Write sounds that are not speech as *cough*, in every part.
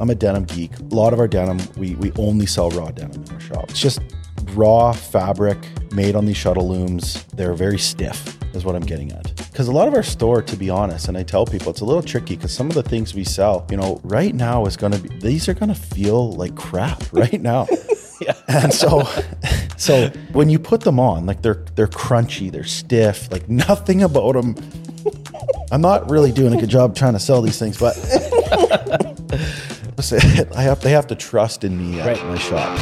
I'm a denim geek. A lot of our denim, we we only sell raw denim in our shop. It's just raw fabric made on these shuttle looms. They're very stiff, is what I'm getting at. Because a lot of our store, to be honest, and I tell people it's a little tricky because some of the things we sell, you know, right now is going to be, these are going to feel like crap *laughs* right now. *laughs* Yeah. And so, *laughs* so when you put them on, like they're they're crunchy, they're stiff, like nothing about them. I'm not really doing a good job trying to sell these things, but *laughs* I have they have to trust in me Right. my shop.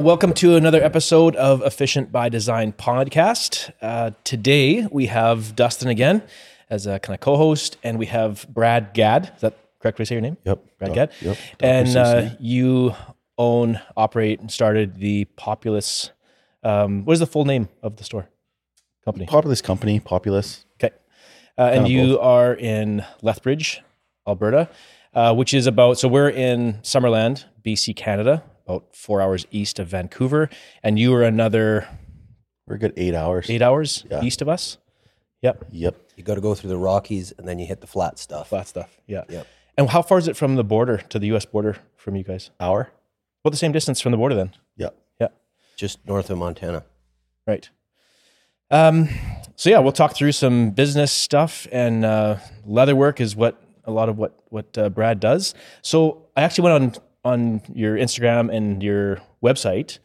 Welcome to another episode of Efficient by Design podcast. Uh, today we have Dustin again as a kind of co-host, and we have Brad Gadd. Is that correct way to say your name? Yep. Brad Doc- Gadd. yep. And uh, you own, operate, and started the Populess. Um, what is the full name of the store company? Populess company, Populess. Okay. Uh, and Kinda you are in Lethbridge, Alberta, uh, which is about, so we're in Summerland, BC, Canada, about four hours east of Vancouver. And you are another We're a good eight hours. eight hours Yeah. east of us. Yep. Yep. You got to go through the Rockies and then you hit the flat stuff. Flat stuff. Yeah. Yep. And how far is it from the border to the US border from you guys? Hour. Well, the same distance from the border then. Yeah. Yeah. Just north of Montana. Right. Um, so yeah, we'll talk through some business stuff and uh, leather work is what a lot of what what uh, Brad does. So I actually went on on your Instagram and your website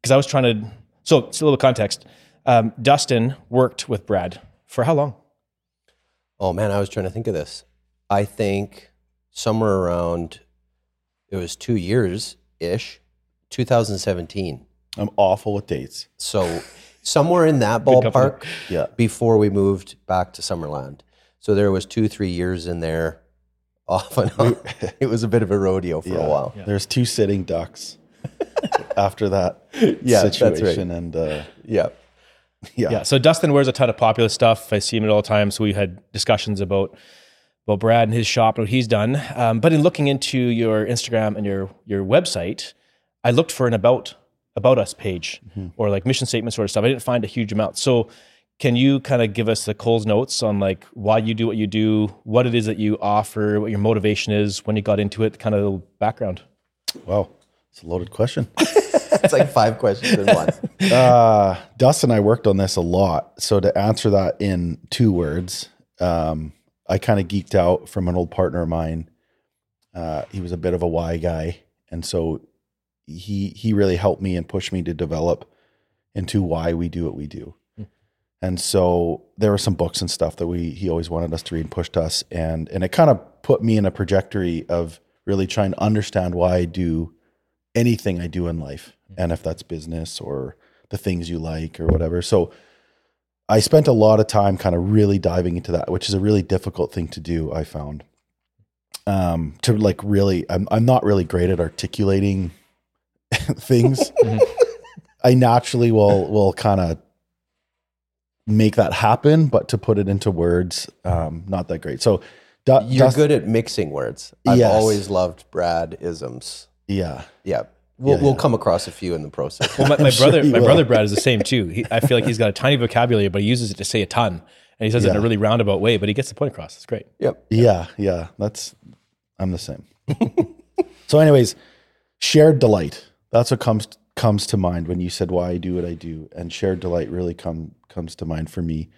because I was trying to. So it's a little context. Um, Dustin worked with Brad for how long? Oh man, I was trying to think of this. I think somewhere around it was two years ish, 2017. I'm awful with dates. So somewhere in that ballpark Yeah. before we moved back to Summerland. So there was two, three years in there off and on. *laughs* it was a bit of a rodeo for Yeah. a while. There's two sitting ducks *laughs* after that Yeah, that's right. situation. And uh, Yeah. yeah. Yeah. So Dustin wears a ton of popular stuff. I see him at all times. So we had discussions about about Brad and his shop and what he's done. Um, but in looking into your Instagram and your your website, I looked for an about about us page or like mission statement sort of stuff. I didn't find a huge amount. So can you kind of give us the Coles notes on like why you do what you do, what it is that you offer, what your motivation is, when you got into it, kind of background? Wow. It's a loaded question. *laughs* It's like five questions in one. *laughs* uh, Dustin and I worked on this a lot. So to answer that in two words, um, I kind of geeked out from an old partner of mine. Uh, he was a bit of a why guy, and so he he really helped me and pushed me to develop into why we do what we do. And so there were some books and stuff that we he always wanted us to read and pushed us, and and it kind of put me in a trajectory of really trying to understand why I do anything I do in life, and if that's business or the things you like or whatever. So I spent a lot of time kind of really diving into that, which is a really difficult thing to do, I found. Um, to like really, I'm I'm not really great at articulating *laughs* things. I naturally will will kind of make that happen, but to put it into words, um, not that great. So Du- You're Dust- good at mixing words. I've Yes. always loved Brad isms. Yeah. Yeah. We'll, Yeah, we'll yeah. come across a few in the process. Well, my, my *laughs* brother, you my will. brother Brad is the same too. He, I feel like he's got a tiny vocabulary, but he uses it to say a ton, and he says it in a really roundabout way. But he gets the point across. It's great. yep. Yeah, yeah. That's I'm the same. *laughs* so, anyways, shared delight. That's what comes comes to mind when you said why I do what I do, and shared delight really come comes to mind for me.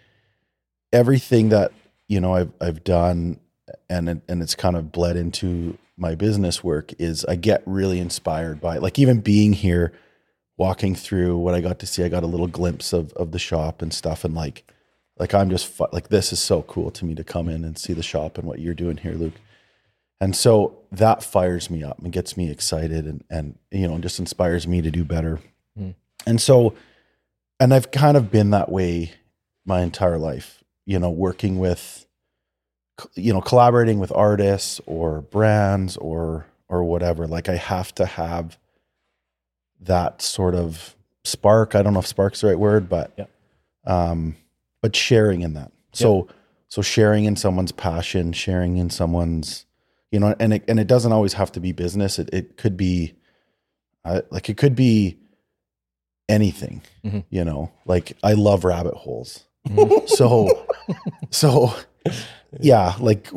Everything that you know I've I've done, and it, and it's kind of bled into my business work is I get really inspired by it. Like even being here, walking through what I got to see, I got a little glimpse of of the shop and stuff, and like like I'm just fu- like this is so cool to me to come in and see the shop and what you're doing here, Luke. And so that fires me up and gets me excited and and you know just inspires me to do better. Mm. And so and I've kind of been that way my entire life, you know, working with you know, collaborating with artists or brands or or whatever. Like I have to have that sort of spark. I don't know if spark's the right word, but Yeah. um but sharing in that. So so sharing in someone's passion, sharing in someone's you know, and it and it doesn't always have to be business. It it could be uh, like it could be anything. Mhm. You know, like I love rabbit holes. so, so *laughs* yeah, like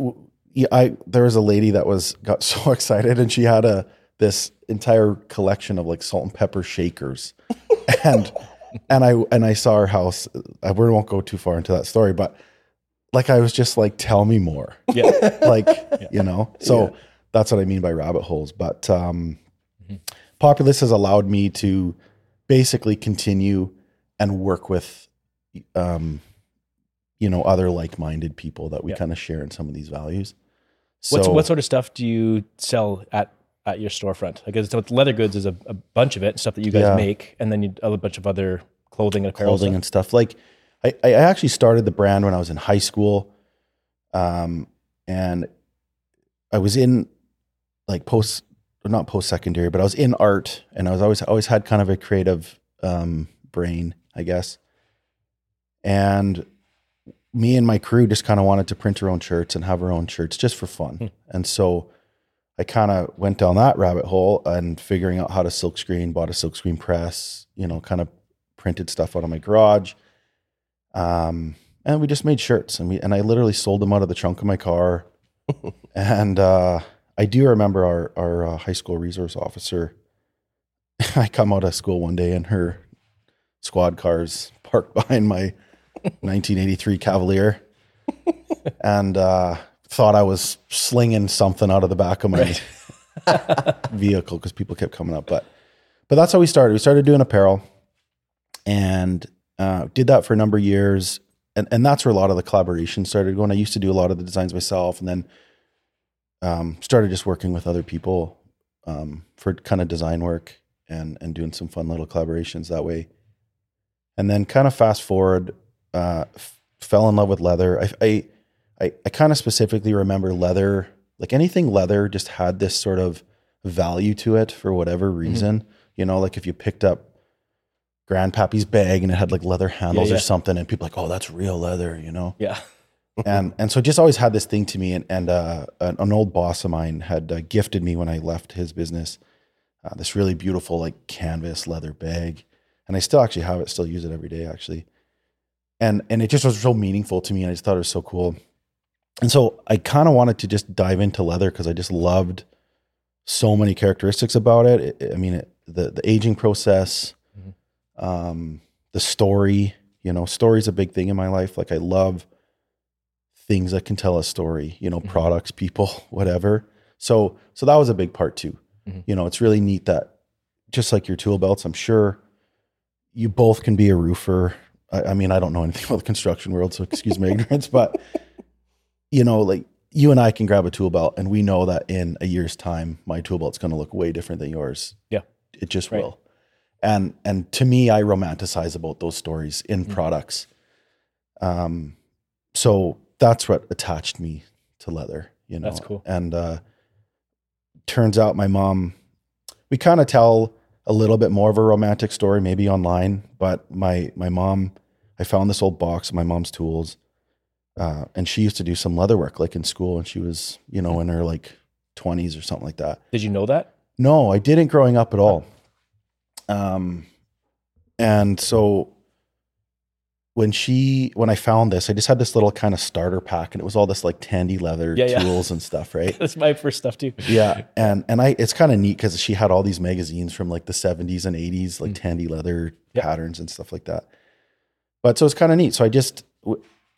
yeah, I there was a lady that was got *laughs* so excited and she had a this entire collection of like salt and pepper shakers, *laughs* and and I and I saw her house. I we won't go too far into that story, but like I was just like, tell me more. Yeah. like you know? So that's what i mean by rabbit holes but um Populess has allowed me to basically continue and work with um you know other like-minded people that we kind of share in some of these values so What's, what sort of stuff do you sell at, at your storefront? Like, it's, leather goods is a, a bunch of it, stuff that you guys Yeah. make, and then you, a bunch of other clothing and apparel clothing stuff. and stuff. Like I, I actually started the brand when I was in high school. Um, and I was in like post, not post secondary, but I was in art and I was always, always had kind of a creative, um, brain, I guess. And me and my crew just kind of wanted to print our own shirts and have our own shirts just for fun. And so I kind of went down that rabbit hole and figuring out how to silk screen, bought a silk screen press, you know, kind of printed stuff out of my garage. Um, and we just made shirts and we, and I literally sold them out of the trunk of my car. *laughs* and, uh, I do remember our, our uh, high school resource officer. *laughs* I come out of school one day and her squad cars parked *laughs* behind my 1983 Cavalier *laughs* and, uh, thought I was slinging something out of the back of my *laughs* vehicle because people kept coming up. But but that's how we started. We started doing apparel and uh, did that for a number of years. And and that's where a lot of the collaboration started going. I used to do a lot of the designs myself and then um, started just working with other people um, for kind of design work and and doing some fun little collaborations that way. And then kind of fast forward, uh, f- fell in love with leather. I, I I, I kind of specifically remember leather, like anything leather just had this sort of value to it for whatever reason. You know, like if you picked up grandpappy's bag and it had like leather handles yeah. or something and people like, oh, that's real leather, you know? Yeah. *laughs* and and so just always had this thing to me and and uh, an, an old boss of mine had uh, gifted me when I left his business uh, this really beautiful like canvas leather bag and I still actually have it still use it every day actually and and it just was so meaningful to me and I just thought it was so cool and so I kind of wanted to just dive into leather because I just loved so many characteristics about it, It- I mean it, the the aging process um the story you know story's a big thing in my life like I love things that can tell a story, you know, Mhm. products, people, *laughs* whatever. So so that was a big part too. Mhm. You know, it's really neat that just like your tool belts, I'm sure you both can be a roofer. I, I mean, I don't know anything *laughs* about the construction world, so excuse my *laughs* ignorance, but you know, like you and I can grab a tool belt and we know that in a year's time, my tool belt's going to look way different than yours. Yeah. It just Right. will. And and to me, I romanticize about those stories in Mhm. products. Um, so that's what attached me to leather. You know, That's cool. And uh, turns out my mom, we kind of tell a little bit more of a romantic story, maybe online. But my my mom, I found this old box of my mom's tools, uh, and she used to do some leather work, like in school, and she was, you know, in her like twenties or something like that. Did you know that? No, I didn't growing up at all. Um, and so when she when I found this, I just had this little kind of starter pack, and it was all this like tandy leather Yeah, yeah. tools and stuff, *laughs* right? That's my first stuff too. yeah, and and I it's kind of neat because she had all these magazines from like the seventies and eighties, like Mm. tandy leather Yeah. patterns and stuff like that. But so it's kind of neat. So I just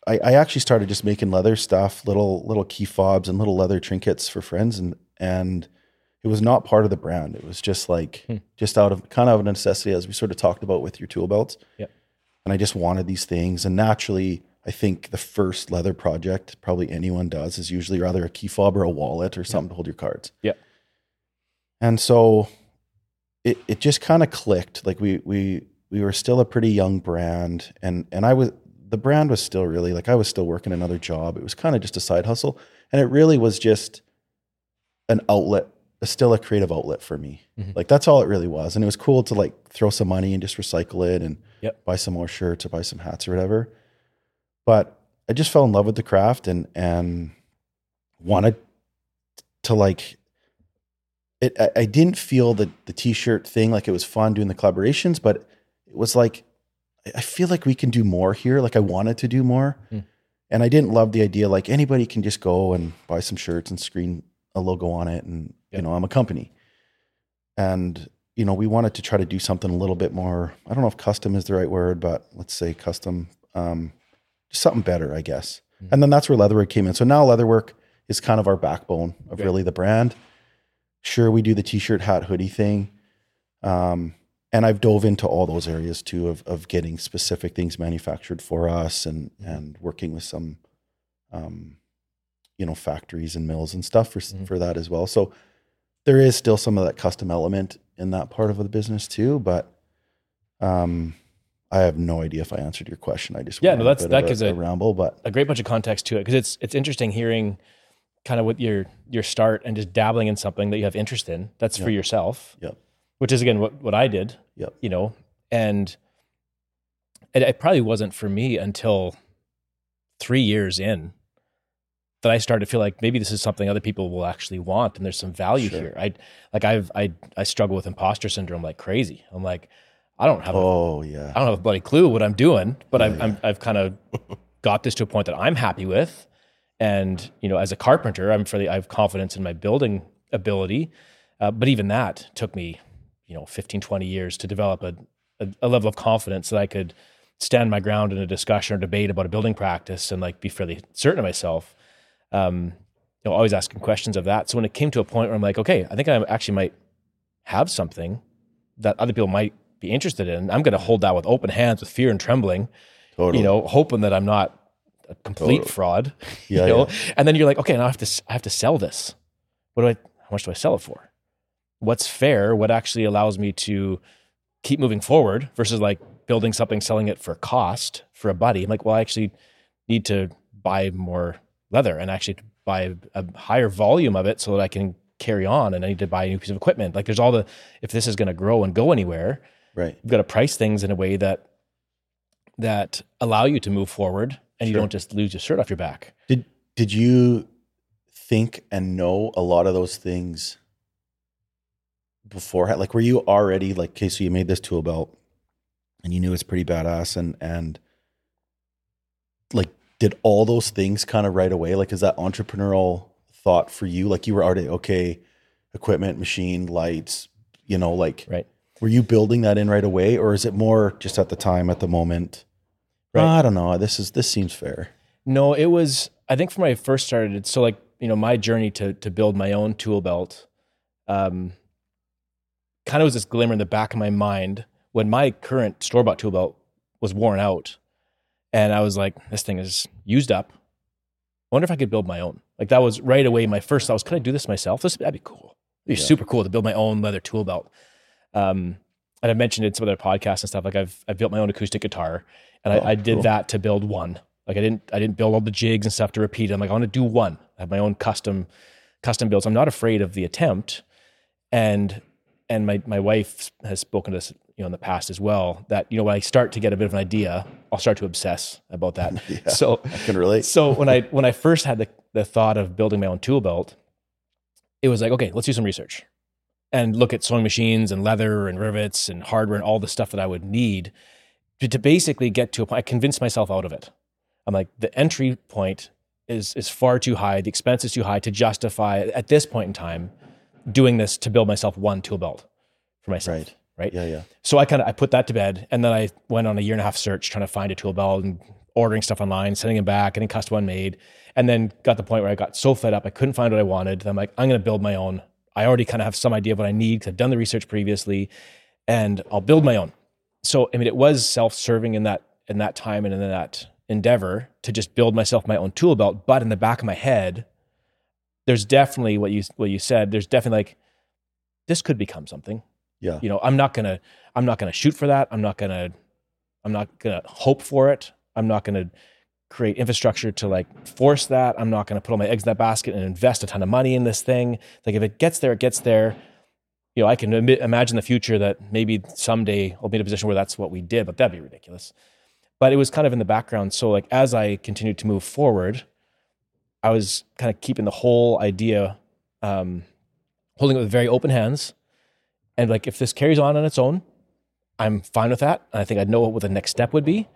I, I, actually started just making leather stuff, little little key fobs and little leather trinkets for friends, and and it was not part of the brand. It was just like Hmm. just out of kind of a necessity, as we sort of talked about with your tool belts. Yep. And I just wanted these things, and naturally, I think the first leather project probably anyone does is usually rather a key fob or a wallet or something to hold your cards. Yeah. And so it it just kind of clicked. Like we we we were still a pretty young brand, and and I was the brand was still really like I was still working another job. It was kind of just a side hustle, and it really was just an outlet, still a creative outlet for me. Mhm. Like that's all it really was, and it was cool to like throw some money and just recycle it and Yep. buy some more shirts or buy some hats or whatever. But I just fell in love with the craft and and wanted to like it. I, I didn't feel the the t-shirt thing like it was fun doing the collaborations, but was like, I feel like we can do more here. Like I wanted to do more. Hmm. And I didn't love the idea like anybody can just go and buy some shirts and screen a logo on it. And, Yep. you know, I'm a company. And, you know, we wanted to try to do something a little bit more, I don't know if custom is the right word, but let's say custom, um, just something better, I guess. Hmm. And then that's where Leatherwork came in. So now Leatherwork is kind of our backbone of Okay. really the brand. Sure, we do the t-shirt, hat, hoodie thing. Um, and I've dove into all those areas too of of getting specific things manufactured for us and and working with some um, you know factories and mills and stuff for Mhm. for that as well. So there is still some of that custom element in that part of the business too, but um I have no idea if I answered your question. I just Yeah, no, that's- that gives a, a- ramble, but a great bunch of context to it because it's it's interesting hearing kind of what your your start and just dabbling in something that you have interest in that's for yourself Yep. Which is again what, what i did Yep. you know and it, it probably wasn't for me until three years in that i started to feel like maybe this is something other people will actually want and there's some value Sure. here i like i've i i struggle with imposter syndrome like crazy i'm like i don't have a oh yeah. I don't have a bloody clue what I'm doing, but Yeah, I've, I'm, I've kind of *laughs* got this to a point that I'm happy with. And, you know, as a carpenter, I'm fairly, I have confidence in my building ability. Uh, but even that took me, you know, 15, 20 years to develop a, a, a level of confidence that I could stand my ground in a discussion or debate about a building practice and like be fairly certain of myself. Um, you know, always asking questions of that. So when it came to a point where I'm like, okay, I think I actually might have something that other people might be interested in. I'm going to hold that with open hands, with fear and trembling, totally. you know, hoping that I'm not a complete Totally. fraud. *laughs* yeah, you know? yeah. And then you're like, okay, now I have to, I have to sell this. What do I, how much do I sell it for? What's fair? What actually allows me to keep moving forward versus like building something, selling it for cost for a buddy? I'm like, well, I actually need to buy more leather and actually buy a higher volume of it so that I can carry on and I need to buy a new piece of equipment. Like there's all the, if this is going to grow and go anywhere, Right. you've got to price things in a way that that allow you to move forward and you don't just lose your shirt off your back. Did did you think and know a lot of those things beforehand? Like, were you already like, okay, so you made this tool belt, and you knew it's pretty badass, and and like, did all those things kind of right away? Like, is that entrepreneurial thought for you? Like, you were already okay, equipment, machine, lights, you know, like, Right. were you building that in right away, or is it more just at the time, at the moment? Right. I don't know. This is this seems fair. No, it was I think from when I first started, so like, you know, my journey to to build my own tool belt um kind of was this glimmer in the back of my mind when my current store bought tool belt was worn out. And I was like, this thing is used up. I wonder if I could build my own. Like that was right away my first thought was, could I do this myself? This that'd be cool. It'd be Yeah. super cool to build my own leather tool belt. Um, and I've mentioned it in some other podcasts and stuff. Like I've I've built my own acoustic guitar, and Oh, I, I did cool. that to build one. Like I didn't I didn't build all the jigs and stuff to repeat. I'm like I want to do one. I have my own custom custom builds. I'm not afraid of the attempt, and and my my wife has spoken to us you know in the past as well that you know when I start to get a bit of an idea, I'll start to obsess about that. *laughs* Yeah. So I can relate. so when I when I first had the the thought of building my own tool belt, it was like, okay, let's do some research and look at sewing machines and leather and rivets and hardware and all the stuff that I would need to, to basically get to a point. I convinced myself out of it. I'm like, the entry point is is far too high. The expense is too high to justify at this point in time doing this to build myself one tool belt for myself. Right. Right Yeah, yeah. so I kind of I put that to bed, and then I went on a year and a half search trying to find a tool belt and ordering stuff online, sending them back, getting custom one made, and then got to the point where I got so fed up I couldn't find what I wanted. I'm like, I'm going to build my own. I already kind of have some idea of what I need because I've done the research previously, and I'll build my own. So I mean, it was self-serving in that in that time and in that endeavor to just build myself my own tool belt. But in the back of my head, there's definitely what you what you said. There's definitely like this could become something. Yeah. you know i'm not gonna i'm not gonna shoot for that. I'm not gonna i'm not gonna hope for it. I'm not gonna create infrastructure to like force that. I'm not gonna put all my eggs in that basket and invest a ton of money in this thing. Like if it gets there it gets there. You know i can imi- imagine the future that maybe someday i'll be in a position where that's what we did but that'd be ridiculous. But it was kind of in the background. So like as i continued to move forward i was kind of keeping the whole idea um, holding it with very open hands and like if this carries on on its own I'm fine with that. I think I'd know what the next step would be,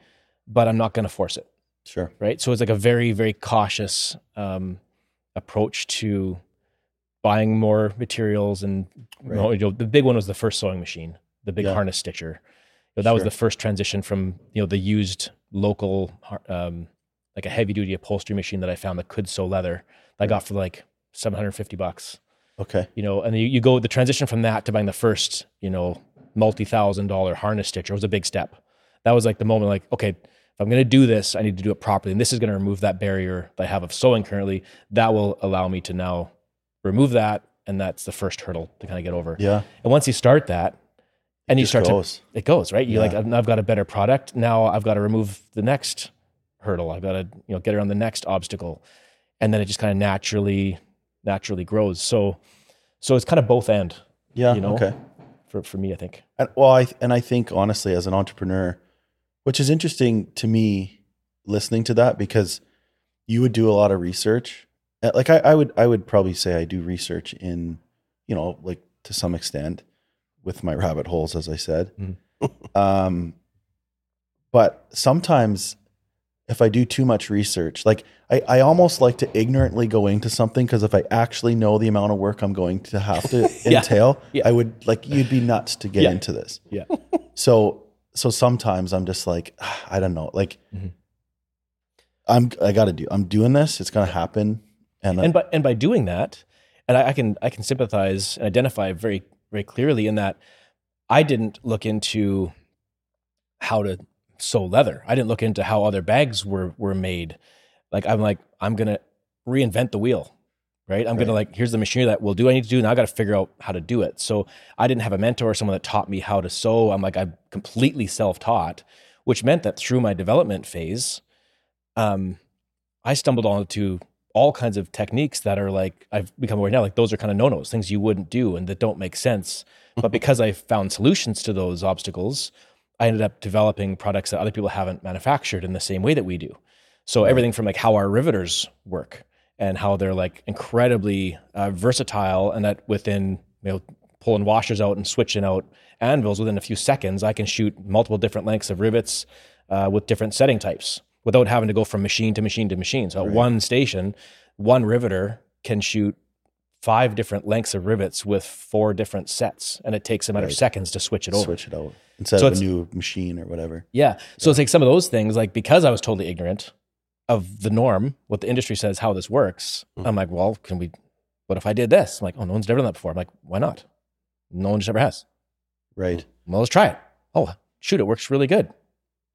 but I'm not going to force it. Sure. Right. So it's like a very, very cautious um, approach to buying more materials. And Right. you know, the big one was the first sewing machine, the big Yeah. harness stitcher. You know, that was the first transition from, you know, the used local, um, like a heavy duty upholstery machine that I found that could sew leather that I hmm. got for like 750 bucks Okay. you know, and you, you go the transition from that to buying the first, you know, multi thousand dollar harness stitcher was a big step. That was like the moment, like, okay, if I'm going to do this, I need to do it properly, and this is going to remove that barrier that I have of sewing currently. That will allow me to now remove that, and that's the first hurdle to kind of get over. Yeah. And once you start that, and you start goes. to, it goes right. You like, Yeah. I've, I've got a better product now. I've got to remove the next hurdle. I've got to, you know, get around the next obstacle, and then it just kind of naturally, naturally grows. So, so it's kind of both end Yeah. you know? Okay. for for me. I think. And, well, I and I think honestly, as an entrepreneur, which is interesting to me, listening to that because you would do a lot of research. Uh, Like I, I would, I would probably say I do research in, you know, like to some extent, with my rabbit holes, as I said. um, but sometimes, if I do too much research, like I, I almost like to ignorantly go into something because if I actually know the amount of work I'm going to have to *laughs* Yeah. entail, Yeah. I would like you'd be nuts to get Yeah. into this. Yeah. *laughs* So so sometimes I'm just like *sighs* I don't know, like Mhm. I'm I got to do. I'm doing this. It's gonna happen. And, And by and by doing that, and I, I can I can sympathize and identify very very clearly in that I didn't look into how to sew leather. I didn't look into how other bags were were made. Like I'm like I'm gonna reinvent the wheel. Right. I'm gonna like here's the machinery that will do I need to do. Now I got to figure out how to do it. So I didn't have a mentor or someone that taught me how to sew. I'm like I'm completely self taught, which meant that through my development phase, um, I stumbled onto all kinds of techniques that are like I've become aware now, like those are kind of no nos, things you wouldn't do and that don't make sense. But *laughs* because I found solutions to those obstacles, I ended up developing products that other people haven't manufactured in the same way that we do. So everything from like how our riveters work and how they're like incredibly uh, versatile, and that within you know pulling washers out and switching out anvils within a few seconds, I can shoot multiple different lengths of rivets uh, with different setting types without having to go from machine to machine to machine. So at one station, one riveter can shoot five different lengths of rivets with four different sets, and it takes a matter of Right. seconds to switch it over. switch it out instead So of a new machine or whatever. Yeah. So it's like some of those things, like because I was totally ignorant of the norm, what the industry says how this works, mm. I'm like, well, can we, what if I did this? I'm like, oh, no one's never done that before. I'm like, why not? No one just ever has. Right. Well, let's try it. Oh, shoot, it works really good.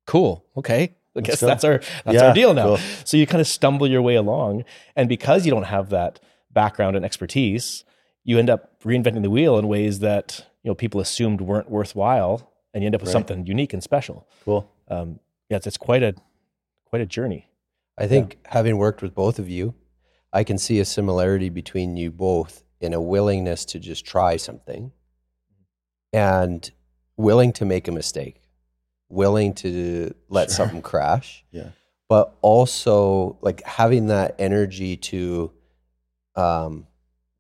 Cool. Okay. I guess that's our that's Yeah, our deal now. cool. So you kind of stumble your way along, and because you don't have that background and expertise, you end up reinventing the wheel in ways that you know people assumed weren't worthwhile, and you end up with Right. something unique and special. Cool. Um, yeah, it's, it's quite a quite a journey. I think having worked with both of you, I can see a similarity between you both in a willingness to just try something and willing to make a mistake, willing to let Sure. something crash, *laughs* Yeah. but also like having that energy to um,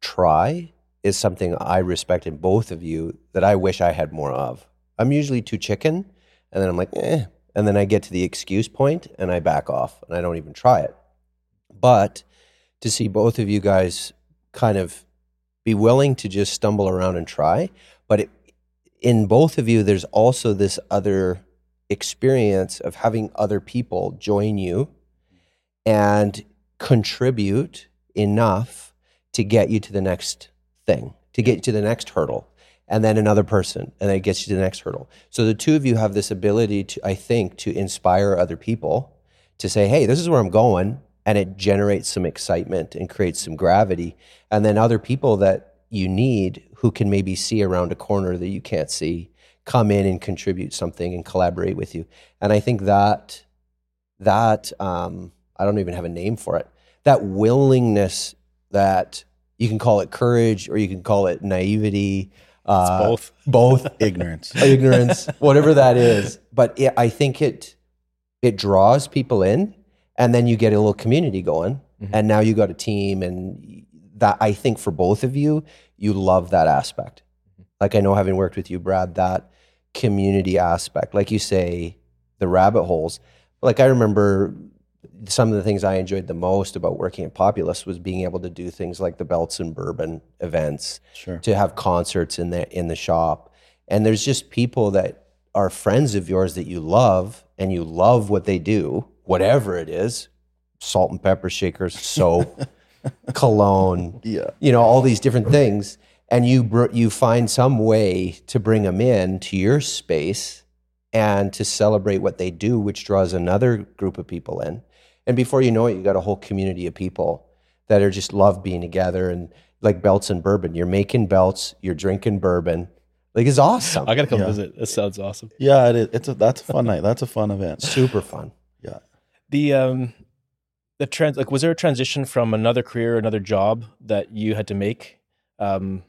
try is something I respect in both of you that I wish I had more of. I'm usually too chicken, and then I'm like, eh. And then I get to the excuse point and I back off and I don't even try it. But to see both of you guys kind of be willing to just stumble around and try, but it, in both of you, there's also this other experience of having other people join you and contribute enough to get you to the next thing, to get you to the next hurdle, and then another person, and it gets you to the next hurdle. So the two of you have this ability to, I think, to inspire other people to say, hey, this is where I'm going. And it generates some excitement and creates some gravity. And then other people that you need who can maybe see around a corner that you can't see come in and contribute something and collaborate with you. And I think that that um, I don't even have a name for it. That willingness that you can call it courage or you can call it naivety. Uh, both. *laughs* Both Ignorance. *laughs* ignorance, whatever that is. But it, I think it it draws people in, and then you get a little community going, Mhm. and now you got a team, and that I think for both of you, you love that aspect. Like I know, having worked with you, Brad, that community aspect. Like you say, the rabbit holes. Like I remember some of the things I enjoyed the most about working at Populess was being able to do things like the Belts and Bourbon events, Sure. to have concerts in the in the shop. And there's just people that are friends of yours that you love and you love what they do, whatever it is, salt and pepper shakers, soap, *laughs* cologne, Yeah. you know, all these different things. And you br- you find some way to bring them in to your space and to celebrate what they do, which draws another group of people in. And before you know it, you got a whole community of people that are just love being together and like belts and bourbon. You're making belts, you're drinking bourbon. Like it's awesome. I gotta come Yeah. visit. That sounds awesome. Yeah, it is. It's a that's a fun night. That's a fun event. Super fun. Yeah. The um, the trans like was there a transition from another career, another job that you had to make, um,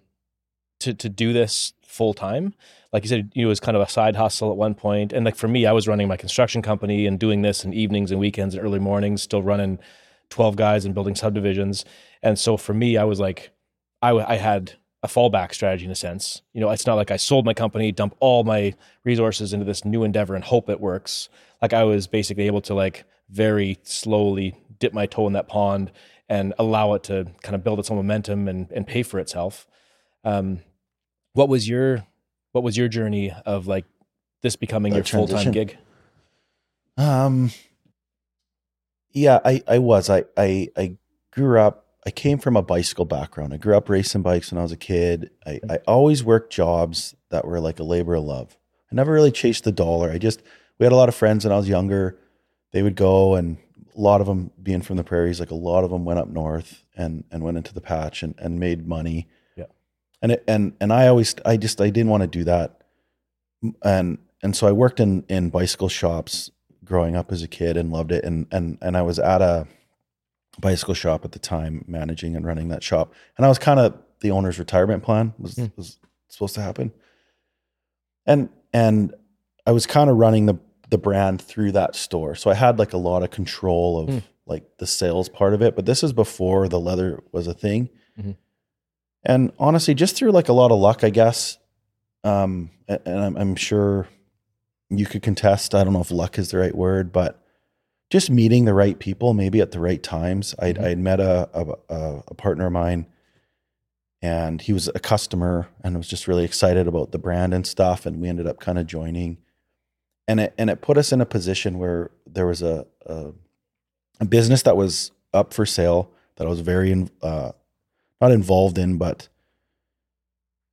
to to do this full time? Like you said, it was kind of a side hustle at one point. and like for me, I was running my construction company and doing this in evenings and weekends and early mornings, still running twelve guys and building subdivisions. And so for me, I was like, I I had a fallback strategy in a sense. You know, it's not like I sold my company, dump all my resources into this new endeavor and hope it works. Like I was basically able to like very slowly dip my toe in that pond and allow it to kind of build its own momentum and, and pay for itself. Um, what was your what was your journey of like this becoming your full time gig? Um. Yeah, I I was I I I grew up. I came from a bicycle background. I grew up racing bikes when I was a kid. I I always worked jobs that were like a labor of love. I never really chased the dollar. I just we had a lot of friends when I was younger. They would go and a lot of them being from the prairies, like a lot of them went up north and and went into the patch and and made money. And it, and and I always I just I didn't want to do that. And and so I worked in in bicycle shops growing up as a kid and loved it and and and I was at a bicycle shop at the time managing and running that shop and I was kind of the owner's retirement plan was Hmm. was supposed to happen and and I was kind of running the the brand through that store so I had like a lot of control of Hmm. like the sales part of it but this is before the leather was a thing Mhm. And honestly just through like a lot of luck I guess um and I'm, I'm sure you could contest. I don't know if luck is the right word, but just meeting the right people, maybe at the right times. I'd, Mhm. I'd met a, a, a- a partner of mine and he was a customer and was just really excited about the brand and stuff. And we ended up kind of joining and it, and it put us in a position where there was a, a, a business that was up for sale that I was very, uh, not involved in, but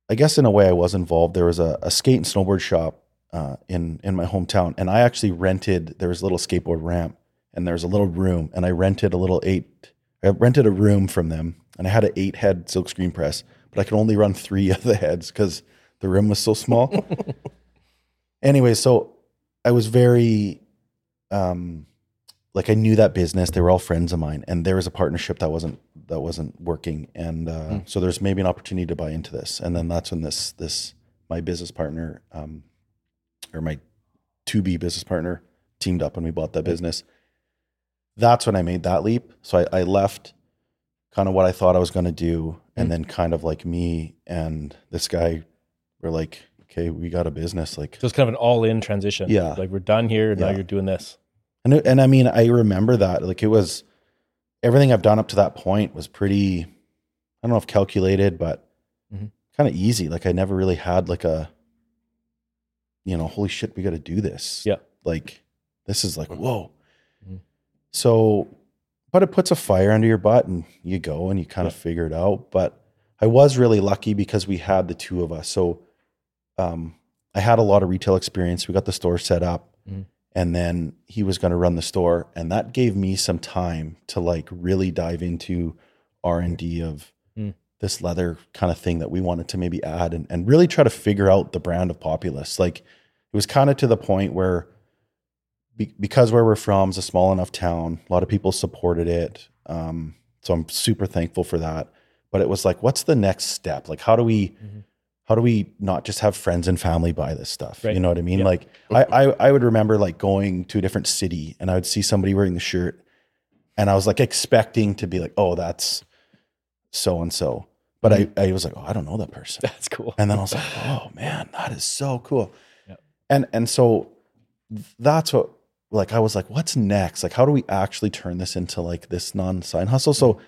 I guess in a way I was involved. There was a, a skate and snowboard shop uh, in in my hometown, and I actually rented. There was a little skateboard ramp, and there was a little room, and I rented a little eight. I rented a room from them, and I had an eight head silk screen press, but I could only run three *laughs* of the heads because the room was so small. *laughs* anyway, so I was very, um, like I knew that business. They were all friends of mine, and there was a partnership that wasn't that wasn't working, and uh, so there's maybe an opportunity to buy into this, and then that's when this this my business partner, um, or my to be business partner, teamed up and we bought that business. That's when I made that leap. So I, I left kind of what I thought I was going to do, and Mm. then kind of like me and this guy were like, okay, we got a business, like So it's kind of an all in transition. Yeah. Like we're done here and now you're doing this. And and I mean, I remember that like it was everything I've done up to that point was pretty. I don't know if calculated, but Mhm. kind of easy. Like I never really had like a, you know, holy shit, we got to do this. Yeah. Like this is like whoa. Mhm. So, but it puts a fire under your butt, and you go and you kind of figure it out. But I was really lucky because we had the two of us. So, um, I had a lot of retail experience. We got the store set up Mhm. And then he was going to run the store and that gave me some time to like really dive into r&d of Mm. this leather kind of thing that we wanted to maybe add and, and really try to figure out the brand of Populess like it was kind of to the point where be, because where we're from is a small enough town a lot of people supported it um, so i'm super thankful for that but it was like what's the next step like how do we Mhm. How do we not just have friends and family buy this stuff Right. you know what i mean Yeah. like I, I i would remember like going to a different city and i would see somebody wearing the shirt and i was like expecting to be like oh that's so and so but I, mm-hmm. I was like oh i don't know that person *laughs* That's cool. and then i was like oh man that is so cool Yeah. and and so that's what like I was like, what's next? Like, how do we actually turn this into like this non-sign hustle? So mm-hmm.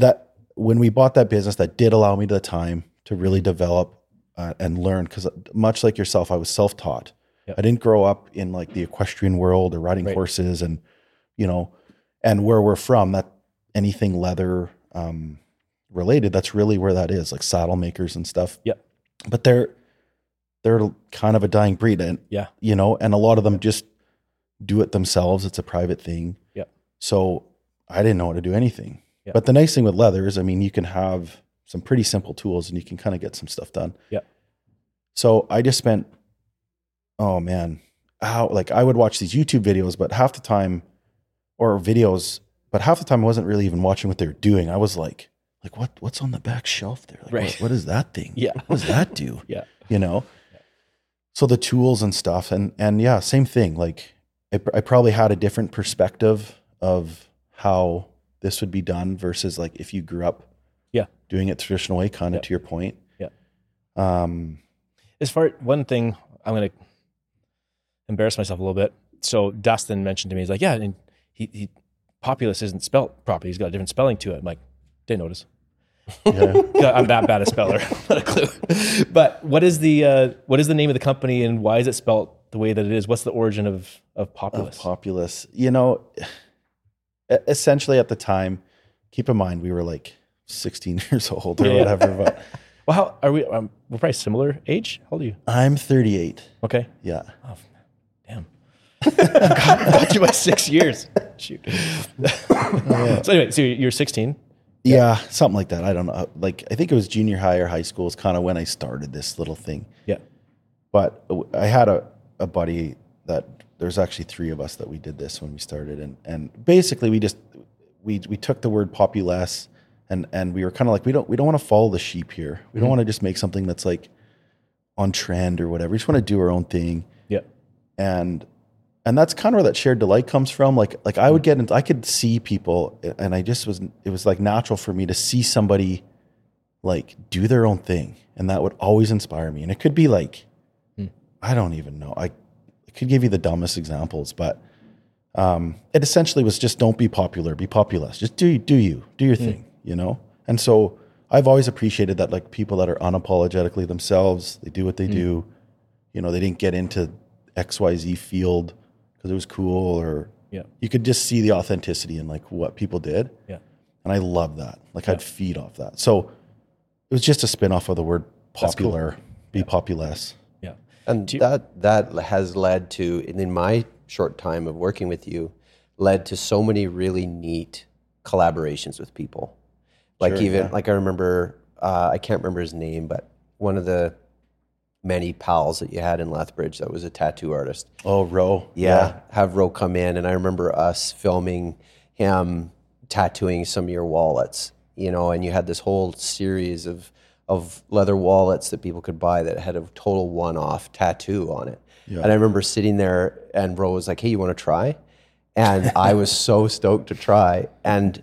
that when we bought that business, that did allow me the time to really develop uh, and learn. Because much like yourself, I was self-taught. Yep. I didn't grow up in like the equestrian world or riding Right. horses, and you know, and where we're from, that anything leather um, related, that's really where that is, like saddle makers and stuff. Yep. But they're they're kind of a dying breed, and Yeah. you know, and a lot of them just do it themselves. It's a private thing. Yep. So I didn't know how to do anything. Yep. But the nice thing with leather is, I mean, you can have some pretty simple tools and you can kind of get some stuff done. Yep. So I just spent, oh man, how like I would watch these YouTube videos, but half the time, or videos, but half the time I wasn't really even watching what they were doing. I was like, like what what's on the back shelf there? Like, Right. What, what is that thing? *laughs* Yeah. What does that do? *laughs* Yeah. You know. So the tools and stuff, and and yeah, same thing. Like I, I probably had a different perspective of how this would be done versus like if you grew up, Yeah. Doing it traditional way. Kind of Yeah. to your point. Yeah. Um. as far one thing i'm going to embarrass myself a little bit so dustin mentioned to me he's like yeah and he, he Populess isn't spelt properly he's got a different spelling to it i'm like didn't notice Yeah. *laughs* I'm that bad a speller *laughs* not a clue but what is the uh, what is the name of the company and why is it spelt the way that it is what's the origin of of of Populess. You know, essentially at the time, keep in mind we were like 16 *laughs* years old or Yeah, yeah. whatever. But *laughs* well how are we um, we're probably similar age how old are you I'm 38. okay Yeah. Damn. *laughs* Got you by six years. Shoot. So anyway, so you're 16. yeah, something like that. I don't know. Like I think it was junior high or high school is kind of when I started this little thing. Yeah. But I had a, a buddy that there's actually three of us that we did this when we started, and and basically we just we we took the word populace and and we were kind of like we don't we don't want to follow the sheep here. We don't mm-hmm. want to just make something that's like on trend or whatever. We just want to do our own thing. Yeah. and and that's kind of where that shared delight comes from. Like like i would mm-hmm. get into i could see people and i just was it was like natural for me to see somebody like do their own thing. And that would always inspire me. And it could be like mm. i don't even know. I I could give you the dumbest examples but um it essentially was just don't be popular. Be populous just do do you. Do your mm. thing you know and so i've always appreciated that like people that are unapologetically themselves they do what they mm. do you know they didn't get into xyz field because it was cool or Yeah. you could just see the authenticity in like what people did Yeah. and i love that like i'd feed off that so it was just a spin-off of the word That's cool. popular be populous Yeah. And you- that that has led to, and in my short time of working with you, led to so many really neat collaborations with people. Like Sure, even yeah. like I remember, uh, I can't remember his name, but one of the many pals that you had in Lethbridge that was a tattoo artist. oh row Yeah, have Ro come in, and I remember us filming him tattooing some of your wallets. You know, and you had this whole series of of leather wallets that people could buy that had a total one off tattoo on it. Yeah. And I remember sitting there, and Ro was like, "Hey, you want to try?" And I was so stoked to try, and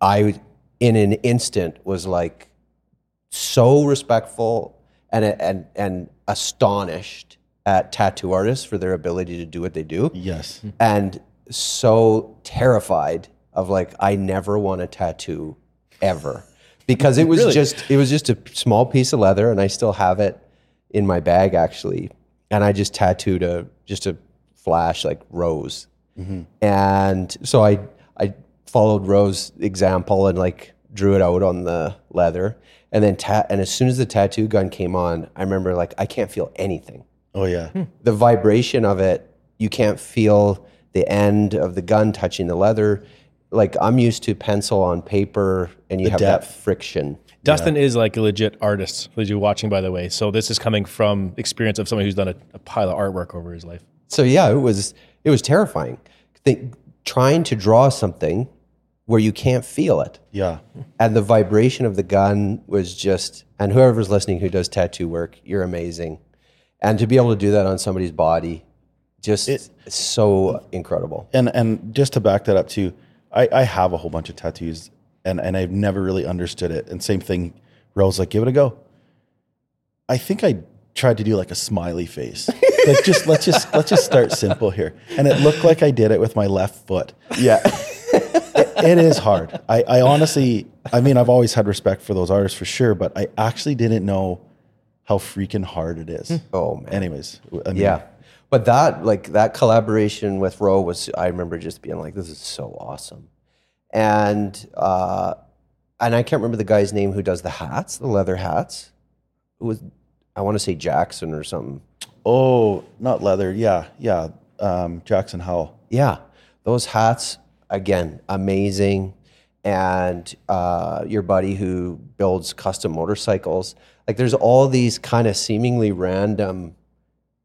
I, in an instant, was like so respectful and and and astonished at tattoo artists for their ability to do what they do. Yes. And so terrified of like I never want a tattoo ever. Because it was Really? just it was just a small piece of leather and I still have it in my bag actually. And I just tattooed a just a flash like rose. Mm-hmm. And so I I followed Rose's example and like drew it out on the leather and then ta- and as soon as the tattoo gun came on I remember like I can't feel anything oh yeah hmm. the vibration of it, you can't feel the end of the gun touching the leather. Like I'm used to pencil on paper and you have depth. that friction. Dustin is like a legit artist, for you're watching, by the way. So this is coming from experience of someone who's done a, a pile of artwork over his life. So yeah, it was it was terrifying. Think, trying to draw something where you can't feel it. yeah And the vibration of the gun was just and whoever's listening who does tattoo work, you're amazing. And to be able to do that on somebody's body just so incredible. and and just to back that up too, I, I have a whole bunch of tattoos and and I've never really understood it. And same thing, Rose like give it a go. I think I tried to do like a smiley face. *laughs* like just let's just let's just start simple here. And it looked like I did it with my left foot. Yeah. *laughs* It is hard. I, I honestly, I mean, I've always had respect for those artists for sure, but I actually didn't know how freaking hard it is. oh man. Anyways, I mean, Yeah. But that like that collaboration with Ro was I remember just being like, this is so awesome. And uh and I can't remember the guy's name who does the hats, the leather hats. It was I want to say Jackson or something. Oh, not leather. Yeah, yeah. Um, Jackson Howell. Yeah. Those hats, again, amazing. And uh, your buddy who builds custom motorcycles. Like there's all these kind of seemingly random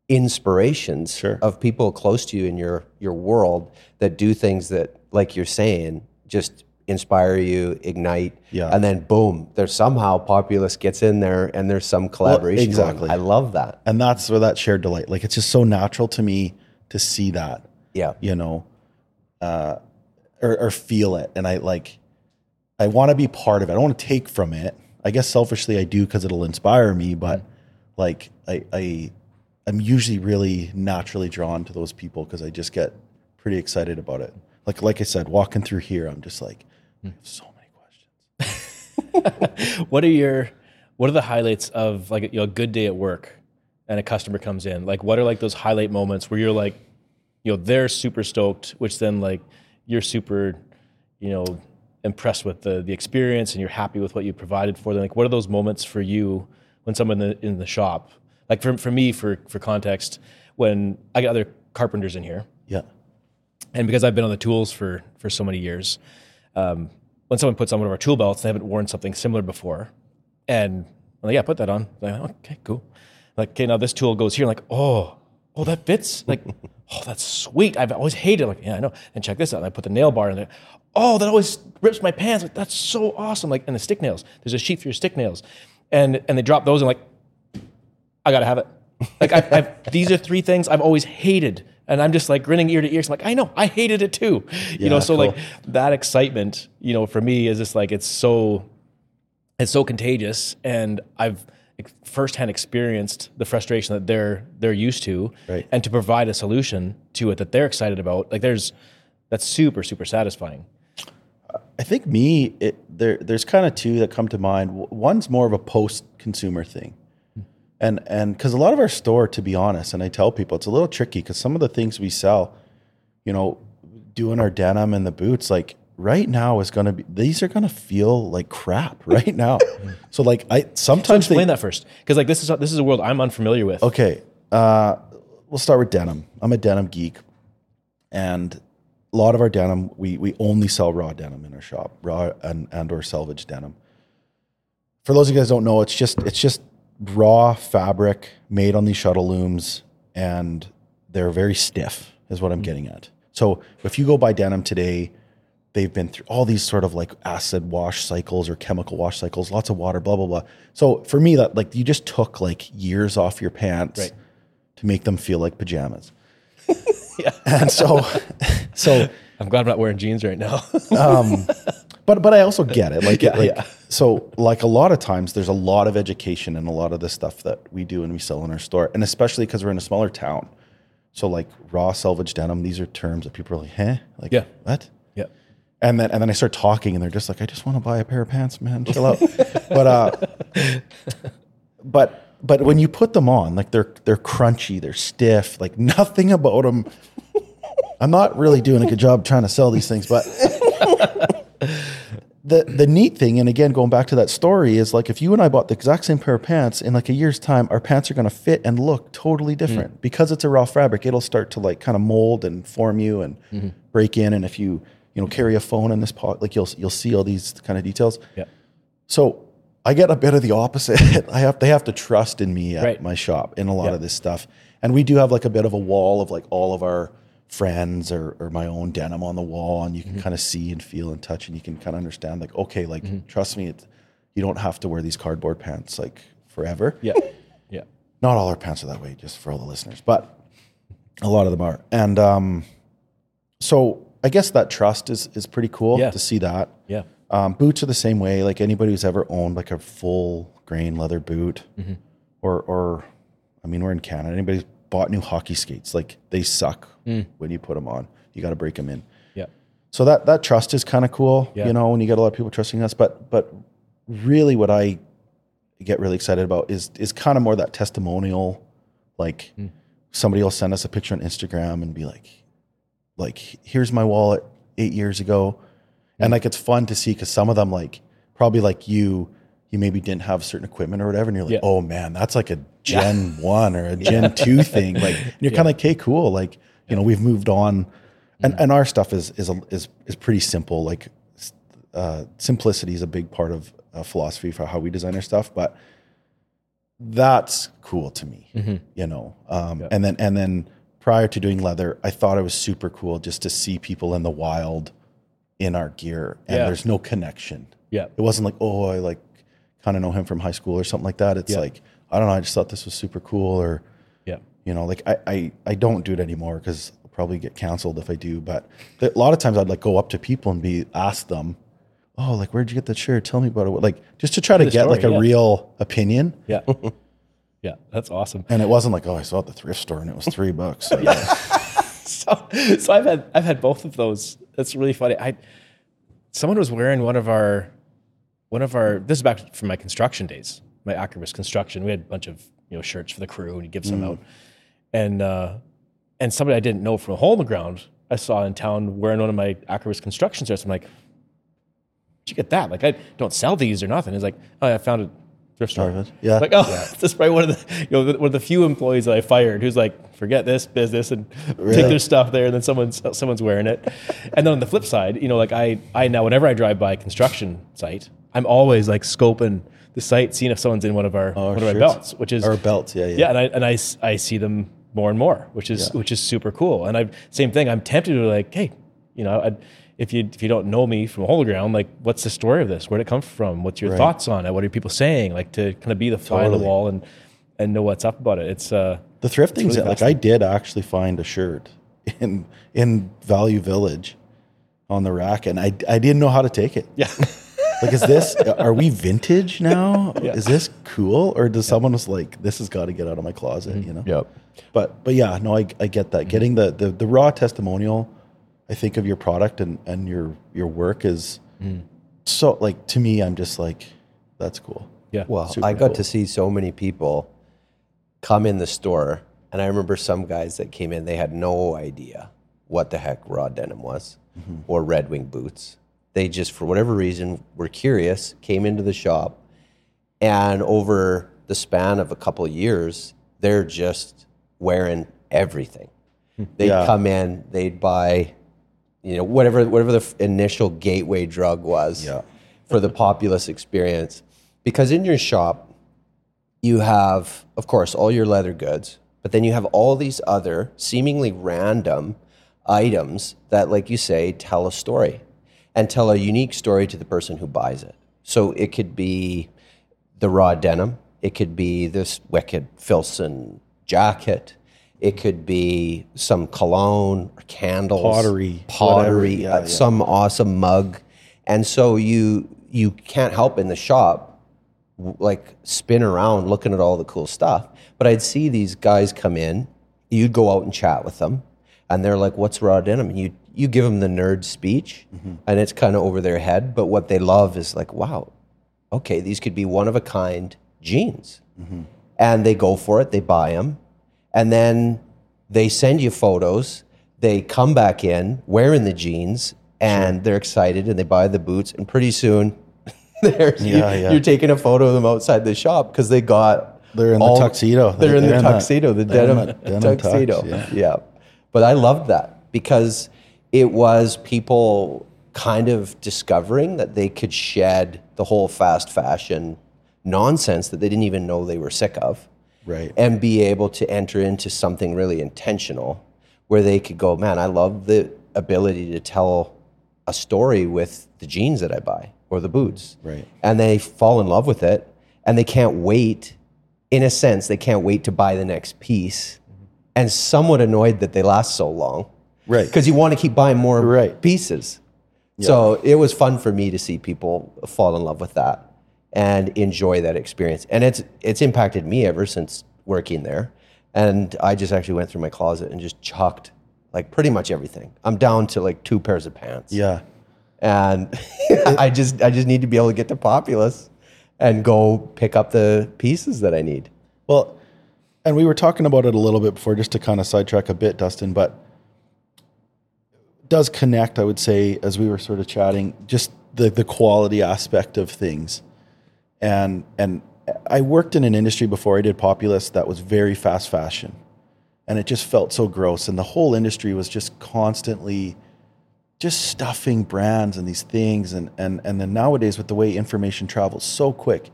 inspirations Sure. of people close to you in your your world that do things that, like you're saying, just inspire you, ignite. Yeah. And then boom, there's somehow Populess gets in there and there's some collaboration. going. exactly. I love that. And that's where that shared delight. Like it's just so natural to me to see that, Yeah. you know, uh, or, or feel it. And I like, I want to be part of it. I don't want to take from it. I guess selfishly I do because it'll inspire me, but mm-hmm. like I, I, I'm usually really naturally drawn to those people because I just get pretty excited about it. Like, like I said, walking through here, I'm just like, I have so many questions. *laughs* what are your what are the highlights of like you know, a good day at work and a customer comes in like what are like those highlight moments where you're like you know they're super stoked which then like you're super you know impressed with the the experience and you're happy with what you provided for them like what are those moments for you when someone in the, in the shop like for, for me for for context when i get other carpenters in here Yeah. and because I've been on the tools for for so many years, um, when someone puts on one of our tool belts, they haven't worn something similar before, and I'm like, yeah, put that on. Like, okay, cool. Like, okay, now this tool goes here. like, oh, oh, that fits. Like, *laughs* oh, that's sweet. I've always hated. it. like, yeah, I know. And check this out. And I put the nail bar in there. Oh, that always rips my pants. Like, that's so awesome. Like, and the stick nails. There's a sheet for your stick nails, and and they drop those and like, I gotta have it. Like I've, I've, *laughs* these are three things I've always hated, and I'm just like grinning ear to ear. So I'm like, I know, I hated it too. you know, so cool. like that excitement, you know, for me is just like it's so, it's so contagious, and I've firsthand experienced the frustration that they're they're used to, Right. and to provide a solution to it that they're excited about. Like there's, that's super super satisfying. I think me, it, there, there's kind of two that come to mind. One's more of a post-consumer thing, hmm. and and because a lot of our store, to be honest, and I tell people it's a little tricky because some of the things we sell, you know, doing our denim and the boots, like right now is going to be these are going to feel like crap *laughs* right now. *laughs* so like I So sometimes explain they, that first, because like this is this is a world I'm unfamiliar with. Okay, uh, we'll start with denim. I'm a denim geek, and a lot of our denim we we only sell raw denim in our shop, raw and and or selvedge denim. For those of you guys who don't know, it's just it's just raw fabric made on these shuttle looms, and they're very stiff, is what I'm getting at. So if you go buy denim today, they've been through all these sort of like acid wash cycles or chemical wash cycles, lots of water, blah blah blah. So for me, that like you just took like years off your pants Right. to make them feel like pajamas. *laughs* yeah, *laughs* And so, *laughs* so I'm glad I'm not wearing jeans right now. Um, but but I also get it. Like, Yeah, like yeah. so like a lot of times there's a lot of education in a lot of the stuff that we do and we sell in our store. And especially because we're in a smaller town. So like raw selvedge denim, these are terms that people are like, huh? Like Yeah. what? And then and then I start talking and they're just like, I just want to buy a pair of pants, man. Chill out. *laughs* but uh but but when you put them on, like they're they're crunchy, they're stiff, like *laughs* nothing about them. I'm not really doing a good job trying to sell these things, but *laughs* the the neat thing, and again going back to that story, is like if you and I bought the exact same pair of pants in like a year's time, our pants are going to fit and look totally different because it's a raw fabric. It'll start to like kind of mold and form you and break in, and if you you know carry a phone in this pot, like you'll you'll see all these kind of details. Yeah. So I get a bit of the opposite. *laughs* I have they have to trust in me at Right. my shop in a lot Yeah. of this stuff, and we do have like a bit of a wall of like all of our friends or, or my own denim on the wall, and you Mm-hmm. can kind of see and feel and touch, and you can kind of understand like okay, like trust me, it, you don't have to wear these cardboard pants like forever. Yeah. *laughs* Yeah. Not all our pants are that way, just for all the listeners, but a lot of them are, and um, so I guess that trust is is pretty cool Yeah. to see that. Yeah. Um, boots are the same way. Like anybody who's ever owned like a full grain leather boot, Mm-hmm. or or I mean, we're in Canada. Anybody bought new hockey skates? Like they suck Hmm. when you put them on. You got to break them in. Yeah. So that that trust is kind of cool, Yeah. you know, when you get a lot of people trusting us. But but really, what I get really excited about is is kind of more that testimonial. Like Hmm. somebody will send us a picture on Instagram and be like, like here's my wallet eight years ago, and like it's fun to see because some of them like probably like you. You maybe didn't have certain equipment or whatever, and you're like, Yeah. "Oh man, that's like a *laughs* Gen One or a Gen Two thing." Like, and you're kind of like, "Okay, cool." Like, you know, we've moved on, and and our stuff is is a, is is pretty simple. Like, uh, simplicity is a big part of uh, philosophy for how we design our stuff, but that's cool to me, you know. Um, And then and then prior to doing leather, I thought it was super cool just to see people in the wild in our gear, and Yeah. there's no connection. Yeah. It wasn't like, oh, I like kind of know him from high school or something like that. It's Yeah. like, I don't know, I just thought this was super cool or, Yeah. you know, like I, I, I don't do it anymore because I'll probably get canceled if I do. But a lot of times I'd like go up to people and be, ask them, oh, like, where'd you get that shirt? Tell me about it. Like, just to try to get story, like a yeah. real opinion. Yeah. *laughs* yeah. That's awesome. And it wasn't like, oh, I saw it at the thrift store and it was three bucks. *laughs* So, *laughs* so, so I've had I've had both of those. That's really funny. I someone was wearing one of our one of our this is back from my construction days, my Akribis construction. We had a bunch of you know shirts for the crew and you give some out, and uh, and somebody I didn't know from a hole in the ground I saw in town wearing one of my Akribis construction shirts. I'm like, did you get that? Like I don't sell these or nothing. He's like, oh, I found it. Thrift store. Yeah. Like, oh, *laughs* that's probably one of the you know one of the few employees that I fired who's like, forget this business and *laughs* take their stuff there, and then someone's someone's wearing it. And then on the flip side, you know, like I I now whenever I drive by a construction site, I'm always like scoping the site, seeing if someone's in one of our oh, one of our belts, which is or belts. Yeah. Yeah. yeah, and I and I, I see them more and more, which is Yeah. which is super cool. And I same thing. I'm tempted to like, hey, you know, i if you if you don't know me from a hole in the ground, like, what's the story of this? Where'd it come from? What's your Right. thoughts on it? What are people saying? Like to kind of be the fly on the wall and and know what's up about it. It's uh, The thrifting, really like I did actually find a shirt in in Value Village on the rack, and I I didn't know how to take it. yeah, *laughs* Like, is this are we vintage now? *laughs* Is this cool, or does someone was like, this has got to get out of my closet? Mm-hmm. You know. Yep. But but yeah, no, I I get that. Getting the the the raw testimonial, I think of your product and and your your work is Mm. so like to me, I'm just like, that's cool. yeah. Well, Super I got cool. to see so many people come in the store, and I remember some guys that came in, they had no idea what the heck raw denim was or Red Wing boots. They just, for whatever reason, were curious, came into the shop, and over the span of a couple of years, they're just wearing everything. They'd Yeah. come in, they'd buy, you know, whatever whatever the initial gateway drug was Yeah. for the Populess experience. Because in your shop, you have, of course, all your leather goods, but then you have all these other seemingly random items that, like you say, tell a story and tell a unique story to the person who buys it. So it could be the raw denim, it could be this wicked Filson jacket. It could be some cologne or candles, Pottery, pottery. Yeah, uh, yeah. some awesome mug, and so you you can't help in the shop like spin around looking at all the cool stuff. But I'd see these guys come in, you'd go out and chat with them, and they're like, "What's raw denim?" And you you give them the nerd speech, and it's kind of over their head. But what they love is like, "Wow, okay, these could be one of a kind jeans," and they go for it. They buy them, and then they send you photos. They come back in wearing the jeans, and they're excited, and they buy the boots, and pretty soon. *laughs* There's, you, Yeah, yeah. You're taking a photo of them outside the shop because they got They're in the tuxedo. They're, in the tuxedo, the they're denim, denim tux, tuxedo. yeah. yeah. But I loved that because it was people kind of discovering that they could shed the whole fast fashion nonsense that they didn't even know they were sick of Right. and be able to enter into something really intentional where they could go, man, I love the ability to tell a story with the jeans that I buy or the boots. Right. And they fall in love with it and they can't wait, in a sense, they can't wait to buy the next piece mm-hmm. and somewhat annoyed that they last so long Right. because you want to keep buying more Right. pieces. So it was fun for me to see people fall in love with that and enjoy that experience. And it's it's impacted me ever since working there, and I just actually went through my closet and just chucked like pretty much everything. I'm down to like two pairs of pants. Yeah. and *laughs* I just I just need to be able to get to Populess and go pick up the pieces that I need. Well, and we were talking about it a little bit before, just to kind of sidetrack a bit, Dustin, but does connect, I would say, as we were sort of chatting, just the the quality aspect of things. And and I worked in an industry before I did Populess that was very fast fashion. And it just felt so gross. And the whole industry was just constantly just stuffing brands and these things. And and and then nowadays with the way information travels so quick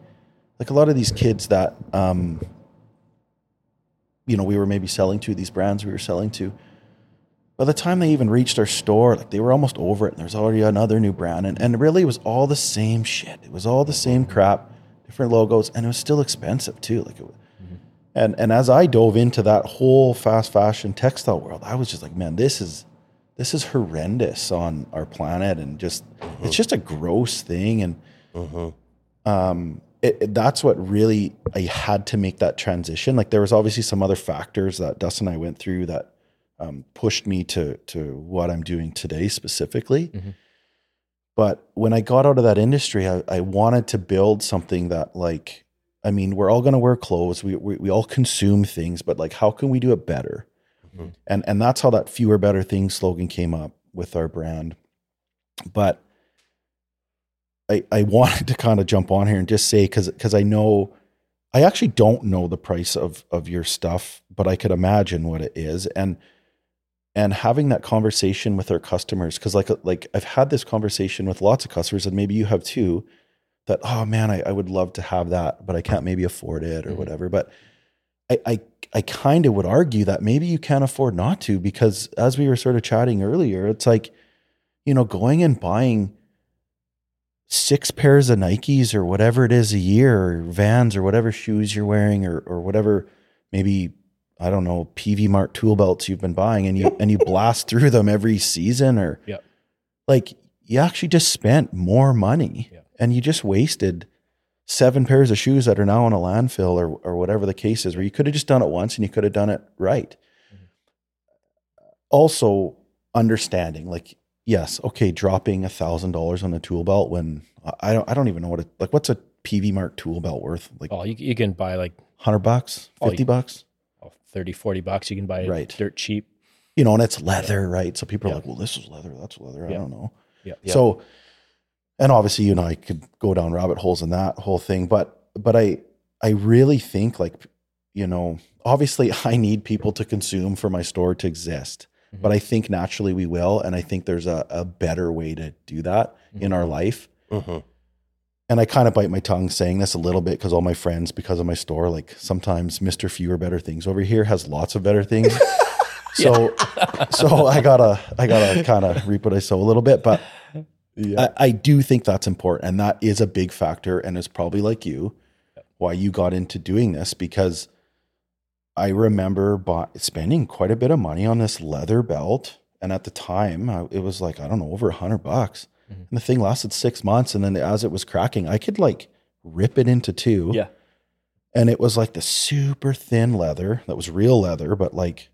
like a lot of these kids that um you know we were maybe selling to these brands we were selling to by the time they even reached our store like they were almost over it. And there's already another new brand. And, and really it was all the same shit. It was all the same crap different logos and it was still expensive too. Like it was, and and as i dove into that whole fast fashion textile world i was just like man this is this is horrendous on our planet and just it's just a gross thing. And um it, it- that's what really I had to make that transition. Like there was obviously some other factors that Dustin and I went through that um, pushed me to to what I'm doing today specifically. But when I got out of that industry, I, I wanted to build something that like, I mean, we're all going to wear clothes. We, we we all consume things, but like, how can we do it better? Mhm. And and that's how that fewer better things slogan came up with our brand. But I, I *laughs* wanted to kind of jump on here and just say because because I know I actually don't know the price of of your stuff, but I could imagine what it is and and having that conversation with our customers because like like I've had this conversation with lots of customers and maybe you have too that oh man I, I would love to have that but I can't maybe afford it or Mhm. whatever but I I, I kind of would argue that maybe you can't afford not to because as we were sort of chatting earlier it's like you know going and buying six pairs of Nikes or whatever it is a year or Vans or whatever shoes you're wearing or or whatever maybe I don't know Peavey Mart tool belts you've been buying and you and you blast through them every season or Yep. like you actually just spent more money Yep. and you just wasted seven pairs of shoes that are now in a landfill or or whatever the case is where you could have just done it once and you could have done it right. Mm-hmm. Also understanding like yes, okay, dropping a thousand dollars on a tool belt when I- don't I don't even know what it like what's a Peavey Mart tool belt worth? Like Oh, you, you can buy like hundred bucks, Oh, fifty you- bucks? Oh, 30, 40 bucks. You can buy it Right. dirt cheap. You know, and it's leather, right? So people are Yeah. like, Well, this is leather, that's leather. I don't know. Yeah. Yeah. So and obviously you and I could go down rabbit holes in that whole thing, but but I I really think like you know, obviously *laughs* I need people to consume for my store to exist. Mhm. But I think naturally we will. And I think there's a, a better way to do that in our life. Mhm. And I kind of bite my tongue saying this a little bit because all my friends, because of my store, like sometimes Mr. Fewer Better Things over here has lots of better things. *laughs* so, so I gotta, I gotta kind of reap what I sow a little bit, but I, I do think that's important, and that is a big factor, and is probably like you, why you got into doing this because I remember buy, spending quite a bit of money on this leather belt, and at the time I, it was like I don't know over a hundred bucks, Mhm. and the thing lasted six months, and then as it was cracking, I could like rip it into two, Yeah. and it was like the super thin leather that was real leather, but like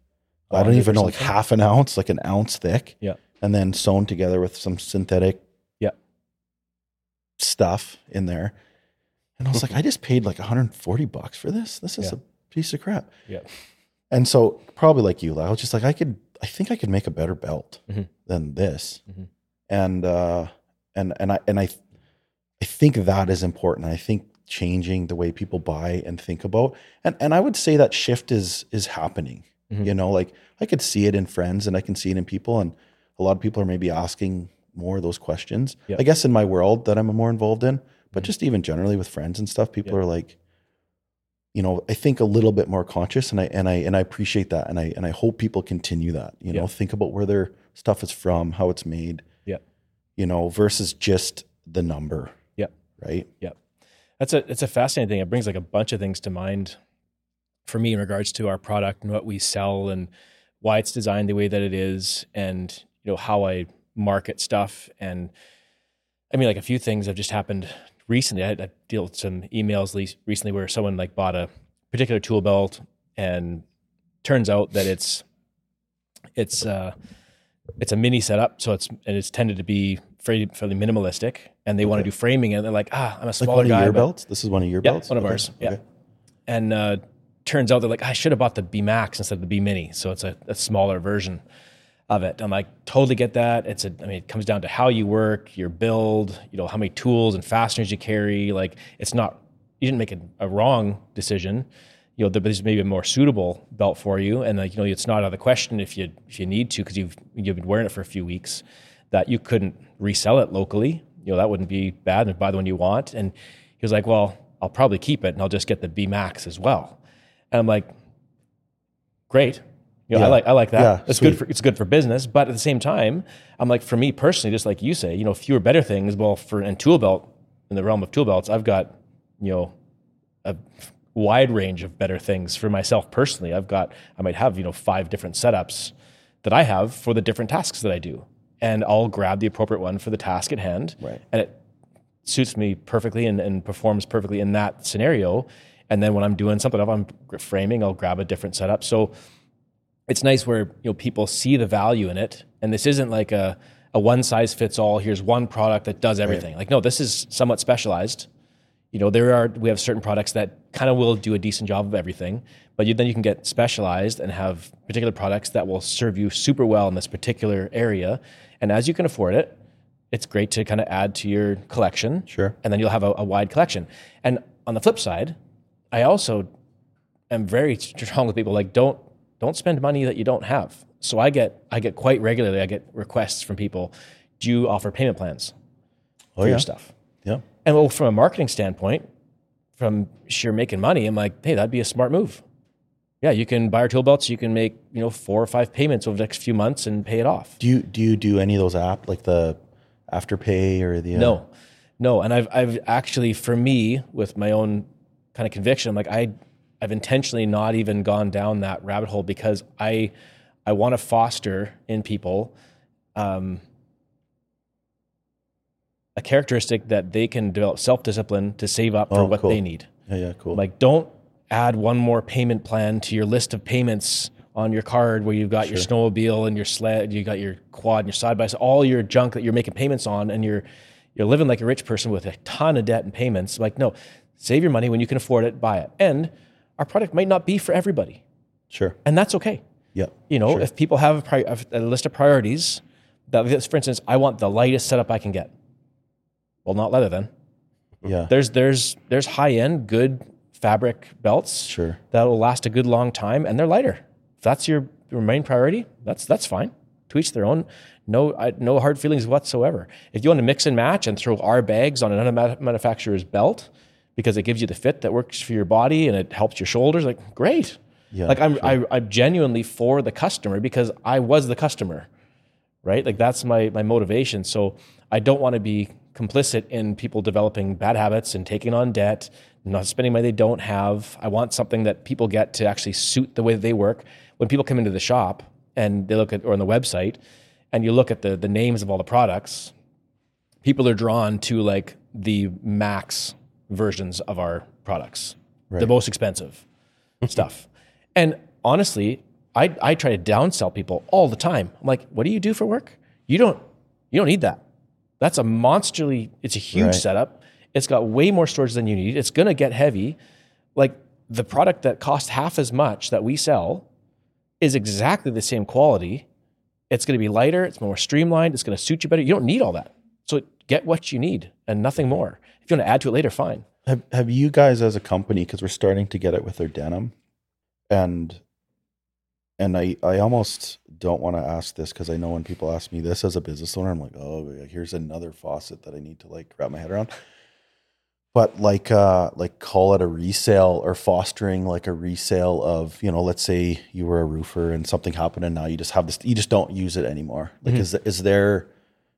I don't even know, like half an ounce, like an ounce thick, Yeah. and then sewn together with some synthetic Yeah. stuff in there. And I was like, I just paid like 140 bucks for this. This is Yeah. a piece of crap. Yeah. And so probably like you, I was just like, I could, I think I could make a better belt Mhm. than this. Mhm. And, uh, and, and I, and I, I think that is important. I think changing the way people buy and think about, and, and I would say that shift is, is happening, Mhm. you know, like I could see it in friends and I can see it in people. And a lot of people are maybe asking more of those questions. Yep. I guess in my world that I'm more involved in, but Mhm. just even generally with friends and stuff, people Yep. are like, you know, I think a little bit more conscious and I and I and I appreciate that and I and I hope people continue that. You know, think about where their stuff is from, how it's made. You know, versus just the number. Yeah. Right. Yep. That's a it's a fascinating thing. It brings like a bunch of things to mind for me in regards to our product and what we sell and why it's designed the way that it is and you know how I market stuff and I mean like a few things have just happened recently. I, I dealt with some emails le- recently where someone like bought a particular tool belt and turns out that it's it's uh, it's a mini setup, so it's and it's tended to be fairly, fairly minimalistic, and they want to do framing, and they're like, ah, I'm a Like smaller one of guy. your but- belts? This is one of your Yeah, belts? one of Okay, ours. Yeah. okay. and uh, turns out they're like, I should have bought the B Max instead of the B Mini, so it's a, a smaller version of it. I'm like, totally get that. It's a, I mean, it comes down to how you work, your build, you know, how many tools and fasteners you carry. Like, it's not, you didn't make a, a wrong decision. You know, there's maybe a more suitable belt for you, and like, you know, it's not out of the question if you if you need to because you've you've been wearing it for a few weeks that you couldn't resell it locally. You know, that wouldn't be bad and buy the one you want. And he was like, well, I'll probably keep it and I'll just get the B Max as well. And I'm like, great. You know, I like I like that. Yeah, it's sweet. good for it's good for business. But at the same time, I'm like, for me personally, just like you say, you know, fewer better things. Well, for and tool belt in the realm of tool belts, I've got, you know, a wide range of better things for myself personally. I've got I might have, you know, five different setups that I have for the different tasks that I do. And I'll grab the appropriate one for the task at hand. Right. And it suits me perfectly and, and performs perfectly in that scenario. And then when I'm doing something, if I'm framing, I'll grab a different setup. So it's nice where you know people see the value in it, and this isn't like a a one size fits all. Here's one product that does everything. Like no, this is somewhat specialized. You know, there are we have certain products that kind of will do a decent job of everything, but you, then you can get specialized and have particular products that will serve you super well in this particular area. And as you can afford it, it's great to kind of add to your collection. Sure. And then you'll have a, a wide collection. And on the flip side, I also am very strong with people like don't don't spend money that you don't have. So I get I get quite regularly I get requests from people, do you offer payment plans Oh, for yeah. your stuff? Yeah. And well, from a marketing standpoint, from sheer making money, I'm like, hey, that'd be a smart move. Yeah, you can buy our tool belts. You can make you know four or five payments over the next few months and pay it off. Do you do you do any of those app like the afterpay or the uh, No, no. And I've I've actually for me with my own kind of conviction, I'm like I I've intentionally not even gone down that rabbit hole because I I want to foster in people um, a characteristic that they can develop self discipline to save up for Oh, what cool. they need. Yeah, yeah, cool. Like, don't add one more payment plan to your list of payments on your card where you've got your snowmobile and your sled, you got your quad and your side by side, all your junk that you're making payments on, and you're you're living like a rich person with a ton of debt and payments. Like, no, save your money when you can afford it, buy it. And our product might not be for everybody, sure. and that's okay. Yeah. You know, Sure. if people have a, pri- a list of priorities, that for instance, I want the lightest setup I can get. Well, not leather then. Yeah. There's there's there's high end good fabric belts Sure. that will last a good long time and they're lighter. If that's your, main priority, that's that's fine. To each their own. No I, no hard feelings whatsoever. If you want to mix and match and throw our bags on another ma- manufacturer's belt because it gives you the fit that works for your body and it helps your shoulders, like great. Yeah, like I'm I, I'm genuinely for the customer because I was the customer right? Like that's my my motivation. So I don't want to be complicit in people developing bad habits and taking on debt, not spending money they don't have. I want something that people get to actually suit the way that they work. When people come into the shop and they look at or on the website and you look at the the names of all the products, people are drawn to like the max versions of our products, the most expensive *laughs* stuff. And honestly, I, I try to downsell people all the time. I'm like, what do you do for work? You don't you don't need that. That's a monsterly, it's a huge Right. setup. It's got way more storage than you need. It's gonna get heavy. Like the product that costs half as much that we sell is exactly the same quality. It's gonna be lighter, it's more streamlined, it's gonna suit you better. You don't need all that. So get what you need and nothing more. If you want to add to it later, fine. Have Have you guys as a company because we're starting to get it with our denim, and and I I almost don't want to ask this because I know when people ask me this as a business owner, I'm like, oh, here's another faucet that I need to like wrap my head around. But like uh like call it a resale or fostering like a resale of you know let's say you were a roofer and something happened and now you just have this you just don't use it anymore. Like is is there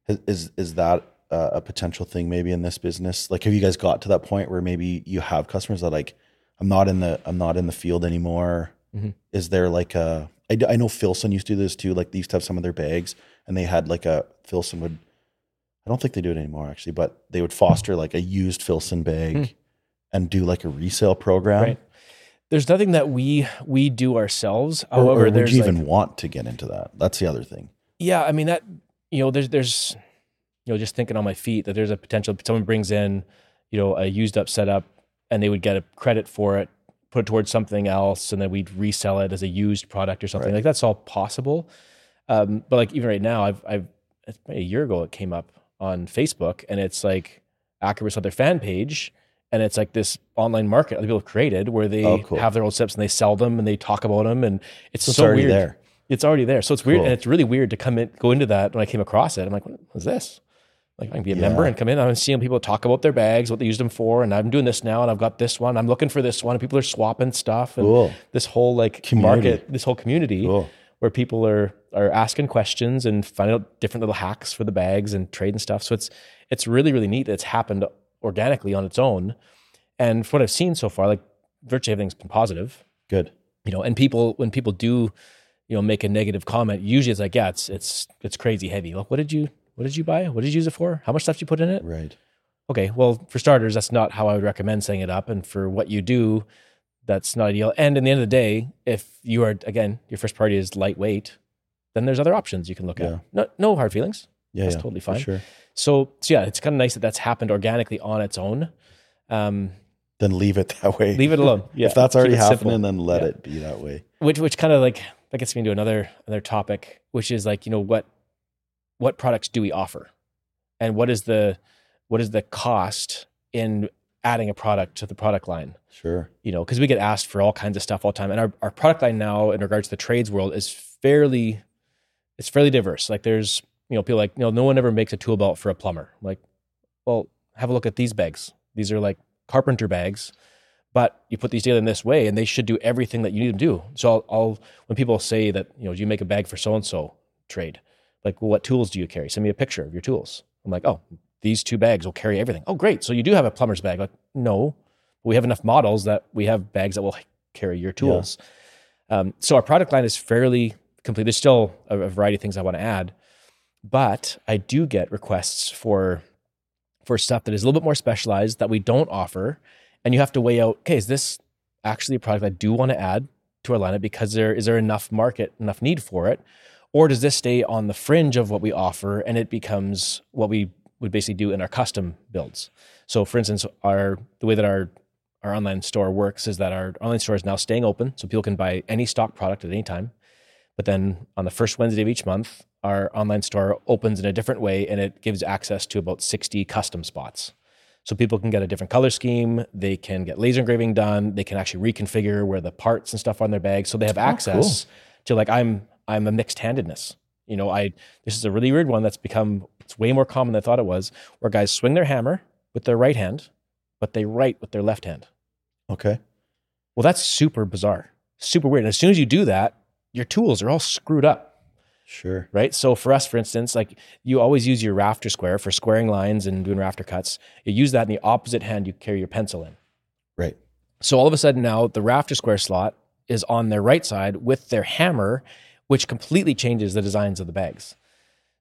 is is that uh, a potential thing maybe in this business? Like, have you guys got to that point where maybe you have customers that like, I'm not in the I'm not in the field anymore. Mm-hmm. Is there like a I, I know Filson used to do this too. Like they used to have some of their bags, and they had like a Filson would. I don't think they do it anymore actually, but they would foster like a used Filson bag hmm. and do like a resale program. Right. there's nothing that we we do ourselves. Or, However, or would there's you like, even want to get into that? That's the other thing. yeah, I mean that you know there's there's you know just thinking on my feet that there's a potential someone brings in you know a used up setup and they would get a credit for it, put it towards something else, and then we'd resell it as a used product or something Right. like that's all possible. Um, but like even right now, I've I've a year ago it came up on Facebook and it's like Akribis on their fan page. And it's like this online market that people have created where they Oh, cool. have their old steps and they sell them and they talk about them and it's So so, it's weird. there. It's already there. So it's weird and it's really weird to come in, go into that. When I came across it, I'm like, what is this? Like I can be a Yeah. member and come in. I'm seeing people talk about their bags, what they used them for, and I'm doing this now, and I've got this one. I'm looking for this one, and people are swapping stuff, and Cool. this whole like Community. market, this whole community Cool. where people are are asking questions and finding out different little hacks for the bags and trade and stuff. So it's it's really really neat that it's happened organically on its own. And from what I've seen so far, like virtually everything's been positive Good. you know and people when people do you know make a negative comment usually it's like yeah it's it's it's crazy heavy like what did you what did you buy what did you use it for how much stuff did you put in it Right. okay well for starters that's not how i would recommend setting it up and for what you do that's not ideal and in the end of the day if you are again your first party is lightweight then there's other options you can look Yeah. at no, no hard feelings Yeah. That's yeah, totally fine. Sure. so, so yeah it's kind of nice that that's happened organically on its own um Then leave it that way. leave it alone *laughs* yeah if that's already it simple. happening, then let Yeah. it be that way. which which kind of like that gets me into another another topic which is like you know what what products do we offer? And what is the what is the cost in adding a product to the product line? Sure. you know because we get asked for all kinds of stuff all the time. And our, our product line now in regards to the trades world is fairly it's fairly diverse. Like there's you know people like you know no one ever makes a tool belt for a plumber. Like well have a look at these bags. These are like carpenter bags but you put these together in this way and they should do everything that you need them to do. So I'll, I'll when people say that you know you make a bag for so and so trade like well what tools do you carry? Send me a picture of your tools. I'm like oh these two bags will carry everything. Oh great. So you do have a plumber's bag. Like no we have enough models that we have bags that will carry your tools. Um, so our product line is fairly complete. There's still a, a variety of things i want to add but i do get requests for for stuff that is a little bit more specialized that we don't offer and you have to weigh out okay is this actually a product i do want to add to our lineup because there is there enough market enough need for it or does this stay on the fringe of what we offer and it becomes what we would basically do in our custom builds so for instance our the way that our our online store works is that our online store is now staying open so people can buy any stock product at any time but then on the first Wednesday of each month, our online store opens in a different way and it gives access to about 60 custom spots. So people can get a different color scheme, they can get laser engraving done, they can actually reconfigure where the parts and stuff are on their bag. So they have oh, access to like I'm I'm a mixed handedness. You know, I this is a really weird one that's become it's way more common than I thought it was, where guys swing their hammer with their right hand, but they write with their left hand. Okay. Well, that's super bizarre, super weird. And as soon as you do that, your tools are all screwed up, Sure. right? So for us, for instance, like you always use your rafter square for squaring lines and doing rafter cuts. You use that in the opposite hand you carry your pencil in. Right. So all of a sudden now the rafter square slot is on their right side with their hammer, which completely changes the designs of the bags.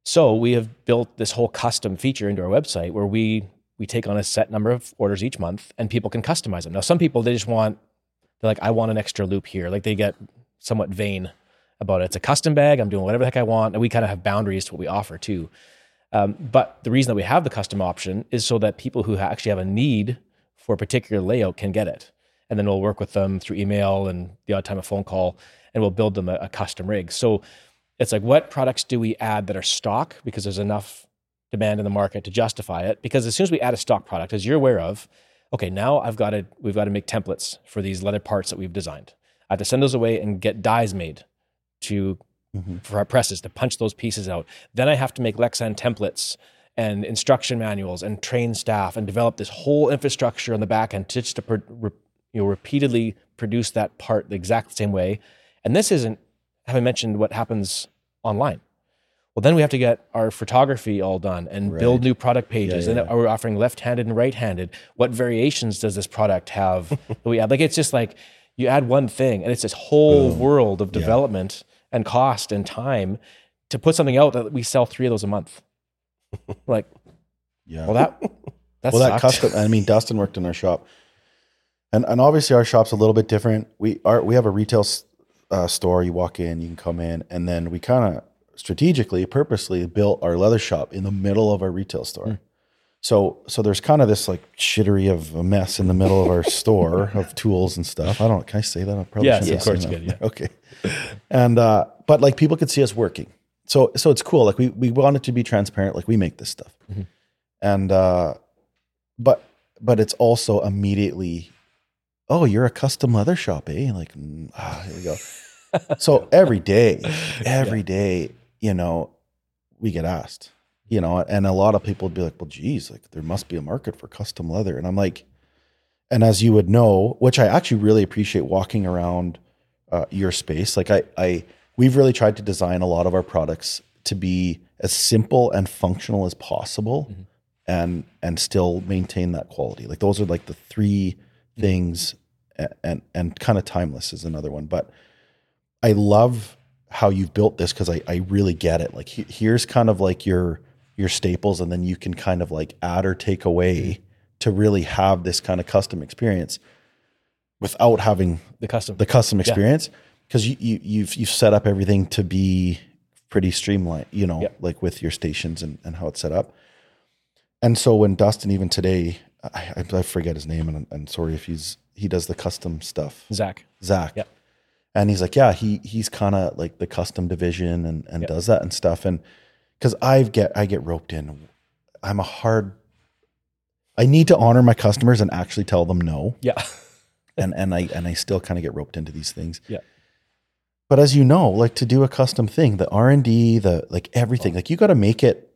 So we have built this whole custom feature into our website where we we take on a set number of orders each month and people can customize them. Now some people they just want they're like I want an extra loop here. Like they get somewhat vain about it. It's a custom bag. I'm doing whatever the heck I want, and we kind of have boundaries to what we offer too. Um, but the reason that we have the custom option is so that people who actually have a need for a particular layout can get it. And then we'll work with them through email and the odd time a phone call, and we'll build them a, a custom rig. So it's like, what products do we add that are stock because there's enough demand in the market to justify it? Because as soon as we add a stock product, as you're aware of, okay, now I've got to we've got to make templates for these leather parts that we've designed. I have to send those away and get dies made to Mhm. for our presses to punch those pieces out. Then I have to make Lexan templates and instruction manuals and train staff and develop this whole infrastructure on the back end to just to you know repeatedly produce that part the exact same way. And this isn't having mentioned what happens online. Well, then we have to get our photography all done and build new product pages. Yeah, and yeah. are we offering left-handed and right-handed? What variations does this product have? *laughs* that we add? Like it's just like you add one thing, and it's this whole Boom. world of Yeah. development and cost and time to put something out that we sell three of those a month. *laughs* like, Yeah. well, that *laughs* that's well, that custom. I mean, Dustin worked in our shop. And and obviously our shop's a little bit different. We are we have a retail uh, store. You walk in, you can come in, and then we kind of strategically, purposely built our leather shop in the middle of our retail store. So so there's kind of this like shittery of a mess in the middle of our *laughs* store of tools and stuff. I don't. Can I say that? I probably Yes, shouldn't of course you can, yeah. *laughs* Okay. And uh, but like people could see us working. So so it's cool. Like we we want it to be transparent. Like we make this stuff. And uh, but but it's also immediately, oh, you're a custom leather shop, eh? Like mm, ah, here we go. so every day, *laughs* every day, you know, we get asked, you know, and a lot of people would be like, well, geez, like there must be a market for custom leather. And I'm like, and as you would know, which I actually really appreciate walking around uh, your space, like I, I, we've really tried to design a lot of our products to be as simple and functional as possible and, and still maintain that quality. Like those are like the three things and, and, and kind of timeless is another one. But I love how you've built this because I, I really get it. Like he- here's kind of like your your staples, and then you can kind of like add or take away mm-hmm. to really have this kind of custom experience without having The custom. the custom experience because you, you you've you've set up everything to be pretty streamlined, you know, Yeah. like with your stations and, and how it's set up. And so when Dustin even today, I, I forget his name and, and sorry if he's he does the custom stuff. Zach. Zach. Yep. And he's like, yeah, he he's kind of like the custom division and and Yep. does that and stuff. And because I get I get roped in, I'm a hard. I need to honor my customers and actually tell them no, Yeah. *laughs* and and I and I still kind of get roped into these things. Yeah. But as you know, like to do a custom thing, the R and D, the like everything, like you got to make it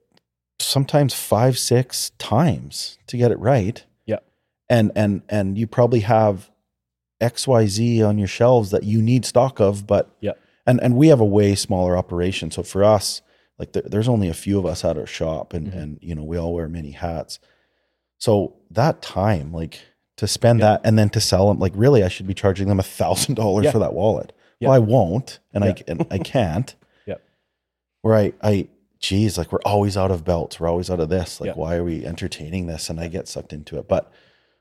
sometimes five, six times to get it right. Yeah. And and and you probably have XYZ on your shelves that you need stock of, but Yeah. and and we have a way smaller operation. So for us, like there, there's only a few of us at our shop and Mhm. and you know, we all wear many hats. So that time, like to spend Yeah. that and then to sell them, like really I should be charging them a thousand dollars for that wallet. Yeah. Well, I won't, and I and I can't. *laughs* Yeah. Where I I geez, like we're always out of belts, we're always out of this. Like, Yeah. why are we entertaining this? And I get sucked into it. But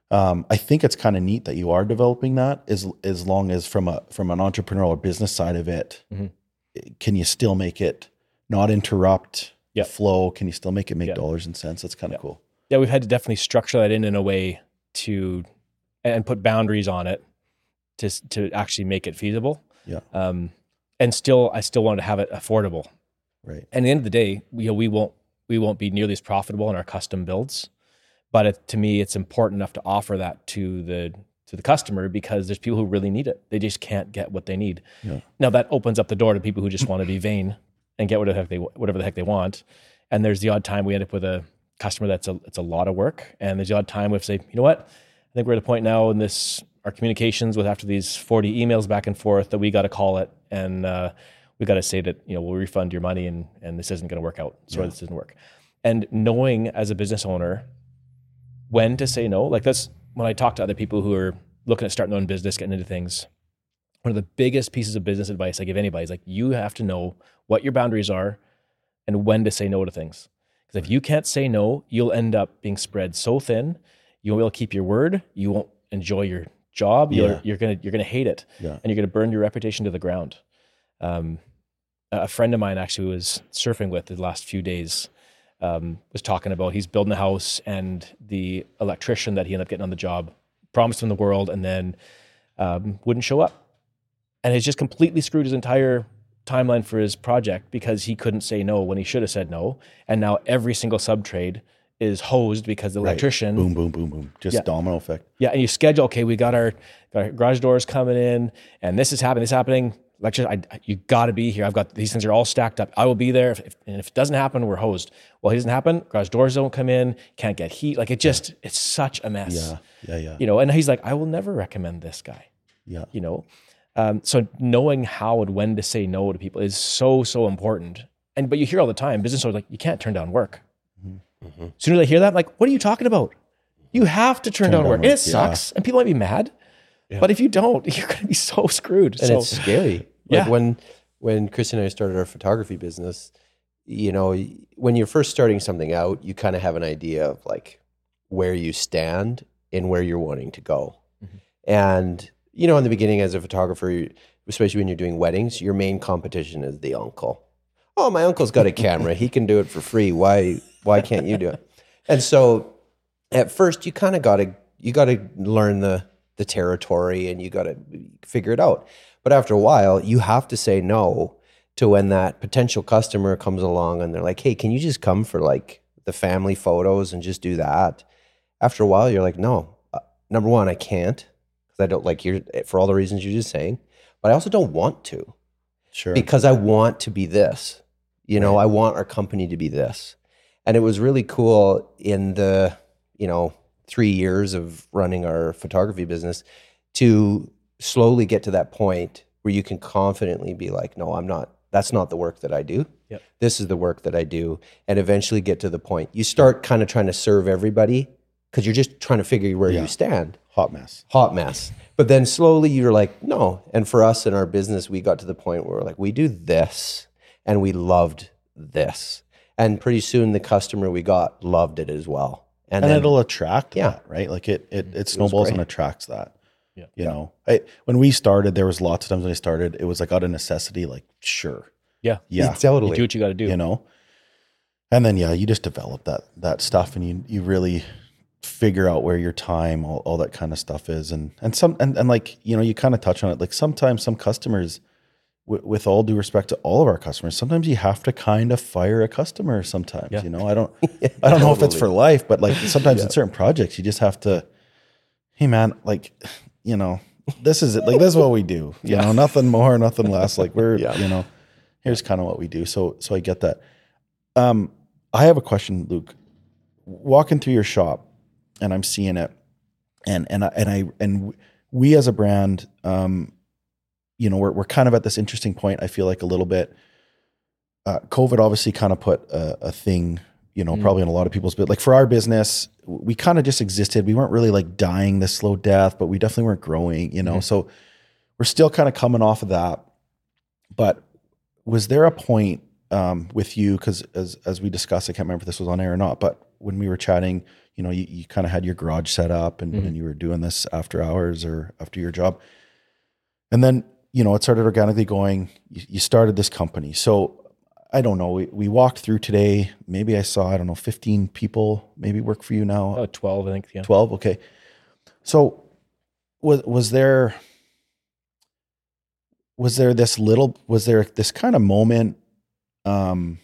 um, I think it's kind of neat that you are developing that as as long as from a from an entrepreneurial or business side of it, Mhm. can you still make it not interrupt the flow? Can you still make it make Yeah. dollars and cents? That's kind of Yeah. cool. yeah, we've had to definitely structure that in in a way to and put boundaries on it to to actually make it feasible. Yeah. Um, and still, I still want to have it affordable. Right. And at the end of the day, we, you know, we won't we won't be nearly as profitable in our custom builds, but it, to me, it's important enough to offer that to the to the customer because there's people who really need it. They just can't get what they need. Yeah. Now that opens up the door to people who just want to be vain and get whatever the heck they whatever the heck they want. And there's the odd time we end up with a customer that's a it's a lot of work, and there's the odd time we say, you know what, I think we're at a point now in this our communications with after these 40 emails back and forth that we got to call it and uh, we got to say that you know we'll refund your money and and this isn't going to work out. Sorry, this doesn't work. And knowing as a business owner when to say no, like that's when I talk to other people who are looking at starting their own business, getting into things. One of the biggest pieces of business advice I give anybody is like you have to know what your boundaries are and when to say no to things. Because if you can't say no, you'll end up being spread so thin. You won't be able to keep your word. You won't enjoy your job. You're, Yeah. you're gonna you're gonna hate it, Yeah. and you're gonna burn your reputation to the ground. Um, a friend of mine actually was surfing with the last few days um, was talking about he's building a house and the electrician that he ended up getting on the job promised him the world and then um, wouldn't show up and it's just completely screwed his entire timeline for his project because he couldn't say no when he should have said no and now every single sub trade is hosed because the Right. electrician Boom, boom, boom, boom. Just Yeah. domino effect. yeah, and you schedule. Okay, we got our, got our garage doors coming in, and this is happening. This is happening. Lecture, I, you got to be here. I've got these things are all stacked up. I will be there. If, if, and if it doesn't happen, we're hosed. Well, it doesn't happen. Garage doors don't come in. Can't get heat. Like it just, it's such a mess. Yeah. Yeah. Yeah. You know, and he's like, I will never recommend this guy. Yeah. You know, um, so knowing how and when to say no to people is so so important. And but you hear all the time, business owners like, you can't turn down work. Mm-hmm. As soon as I hear that, I'm like, what are you talking about? You have to turn, down, down work. work, And it yeah. sucks. And people might be mad. But if you don't, *laughs* you're going to be so screwed. and so, it's scary. Like Yeah. when when Chris and I started our photography business, you know, when you're first starting something out, you kind of have an idea of like where you stand and where you're wanting to go. Mhm. And you know, in the beginning, as a photographer, especially when you're doing weddings, your main competition is the uncle. Oh, my uncle's got a camera; he can do it for free. Why? Why can't you do it? And so, at first, you kind of got to you got to learn the the territory, and you got to figure it out. But after a while, you have to say no to when that potential customer comes along and they're like, "Hey, can you just come for like the family photos and just do that?" After a while, you're like, "No, uh, number one, I can't because I don't like you for all the reasons you're just saying, but I also don't want to Sure. because I want to be this. You know, I want our company to be this. And it was really cool in the, you know, three years of running our photography business to slowly get to that point where you can confidently be like, no, I'm not, that's not the work that I do. Yep. This is the work that I do. And eventually get to the point. You start kind of trying to serve everybody because you're just trying to figure where Yeah. you stand Hot mess. hot mess. But then slowly you're like, no. And for us in our business, we got to the point where we're like, we do this and we loved this. And pretty soon the customer we got loved it as well. And, And then, it'll attract Yeah. that, right? Like it it, it snowballs and attracts that. Yeah. You know, I, when we started, there was lots of times when I started, it was like out of necessity, like, sure. Yeah. Yeah. You totally. do what you got to do. you know and then yeah you just develop that that stuff and you you really figure out where your time all, all that kind of stuff is and and some and, and like you know you kind of touch on it like sometimes some customers w- with all due respect to all of our customers sometimes you have to kind of fire a customer sometimes Yeah. you know? I don't *laughs* i don't know if it's for life but like sometimes in certain projects you just have to hey man like you know this is it. Like this is what we do you know? Nothing more nothing less. Like we're Yeah. you know here's kind of what we do. So so i get that. Um i have a question luke. Walking through your shop and i'm seeing it and and I, and i and we as a brand um you know we're, we're kind of at this interesting point i feel like a little bit uh, covid obviously kind of put a, a thing you know Mm. probably in a lot of people's but like for our business we kind of just existed we weren't really like dying this slow death but we definitely weren't growing you know Mhm. so we're still kind of coming off of that but was there a point um, with you because as as we discussed i can't remember if this was on air or not but when we were chatting you know you, you kind of had your garage set up and, Mhm. and you were doing this after hours or after your job and then you know it started organically going you, you started this company so i don't know we, we walked through today maybe i saw i don't know 15 people maybe work for you now Oh, 12, I think. Yeah. 12 okay so was was there was there this little was there this kind of moment um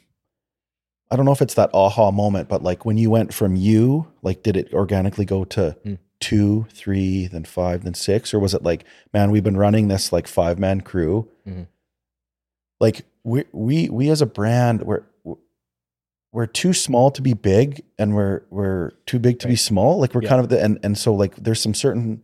i don't know if it's that aha moment but like when you went from you like did it organically go to Hmm. Two three then five then six or was it like man we've been running this like five man crew Mhm. like we we we as a brand we're we're too small to be big and we're we're too big to be small like we're Yeah. kind of the and and so like there's some certain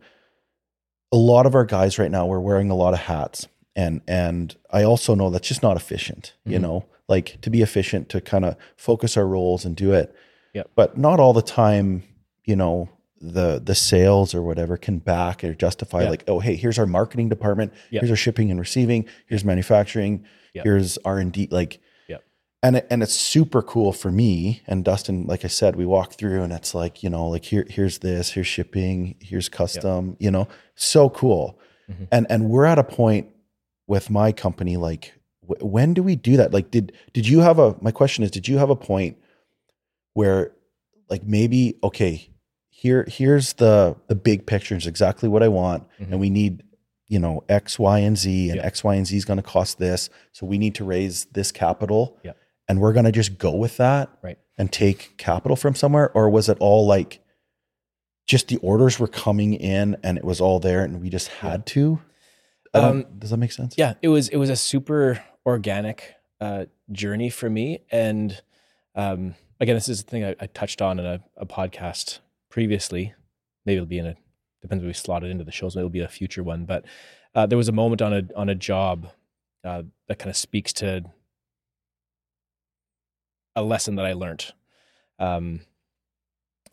a lot of our guys right now we're wearing a lot of hats and and I also know that's just not efficient you Mhm. know like to be efficient to kind of focus our roles and do it Yep. but not all the time you know the the sales or whatever can back or justify Yeah. like oh hey here's our marketing department Yep. here's our shipping and receiving here's manufacturing Yep. here's r&d like Yep. and it, and it's super cool for me and dustin like i said we walk through and it's like you know like here here's this here's shipping here's custom you know so cool Mhm. and and we're at a point with my company like wh- when do we do that like did did you have a my question is did you have a point where like maybe okay here here's the the big picture is exactly what i want Mhm. and we need you know x y and z and Yeah. x y and z is going to cost this so we need to raise this capital Yeah. and we're going to just go with that Right. and take capital from somewhere or was it all like just the orders were coming in and it was all there and we just had to Um, does that make sense yeah it was it was a super organic uh, journey for me and um, again this is the thing I, I touched on in a, a podcast previously maybe it'll be in a depends if we slot it into the shows maybe it'll be a future one but uh, there was a moment on a on a job uh, that kind of speaks to a lesson that I learned um,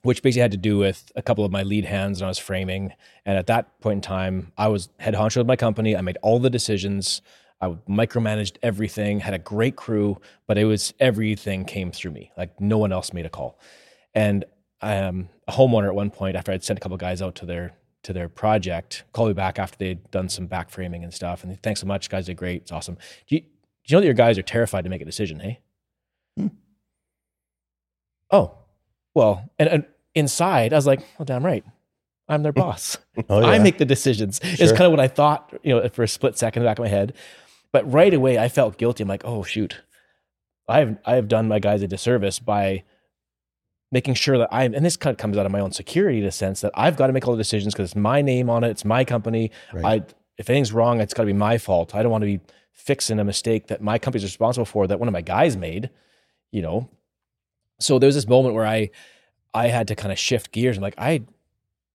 which basically had to do with a couple of my lead hands and I was framing. And at that point in time, I was head honcho of my company. I made all the decisions. I micromanaged everything, had a great crew, but it was everything came through me. Like no one else made a call. And um, a homeowner at one point, after I'd sent a couple guys out to their to their project, called me back after they'd done some back framing and stuff. And thanks so much, guys did great. It's awesome. Do you, do you know that your guys are terrified to make a decision? Hey. Hmm. Oh, well, and, and inside, I was like, well, damn right. I'm their *laughs* boss. Oh, *laughs* I make the decisions. It's kind of what I thought, you know, for a split second in the back of my head. But right away, I felt guilty. I'm like, oh shoot, I've I have done my guys a disservice by making sure that I'm. And this kind of comes out of my own security, in a sense that I've got to make all the decisions because it's my name on it. It's my company. Right. I if anything's wrong, it's got to be my fault. I don't want to be fixing a mistake that my company's responsible for that one of my guys made. You know, so there was this moment where I I had to kind of shift gears. I'm like, I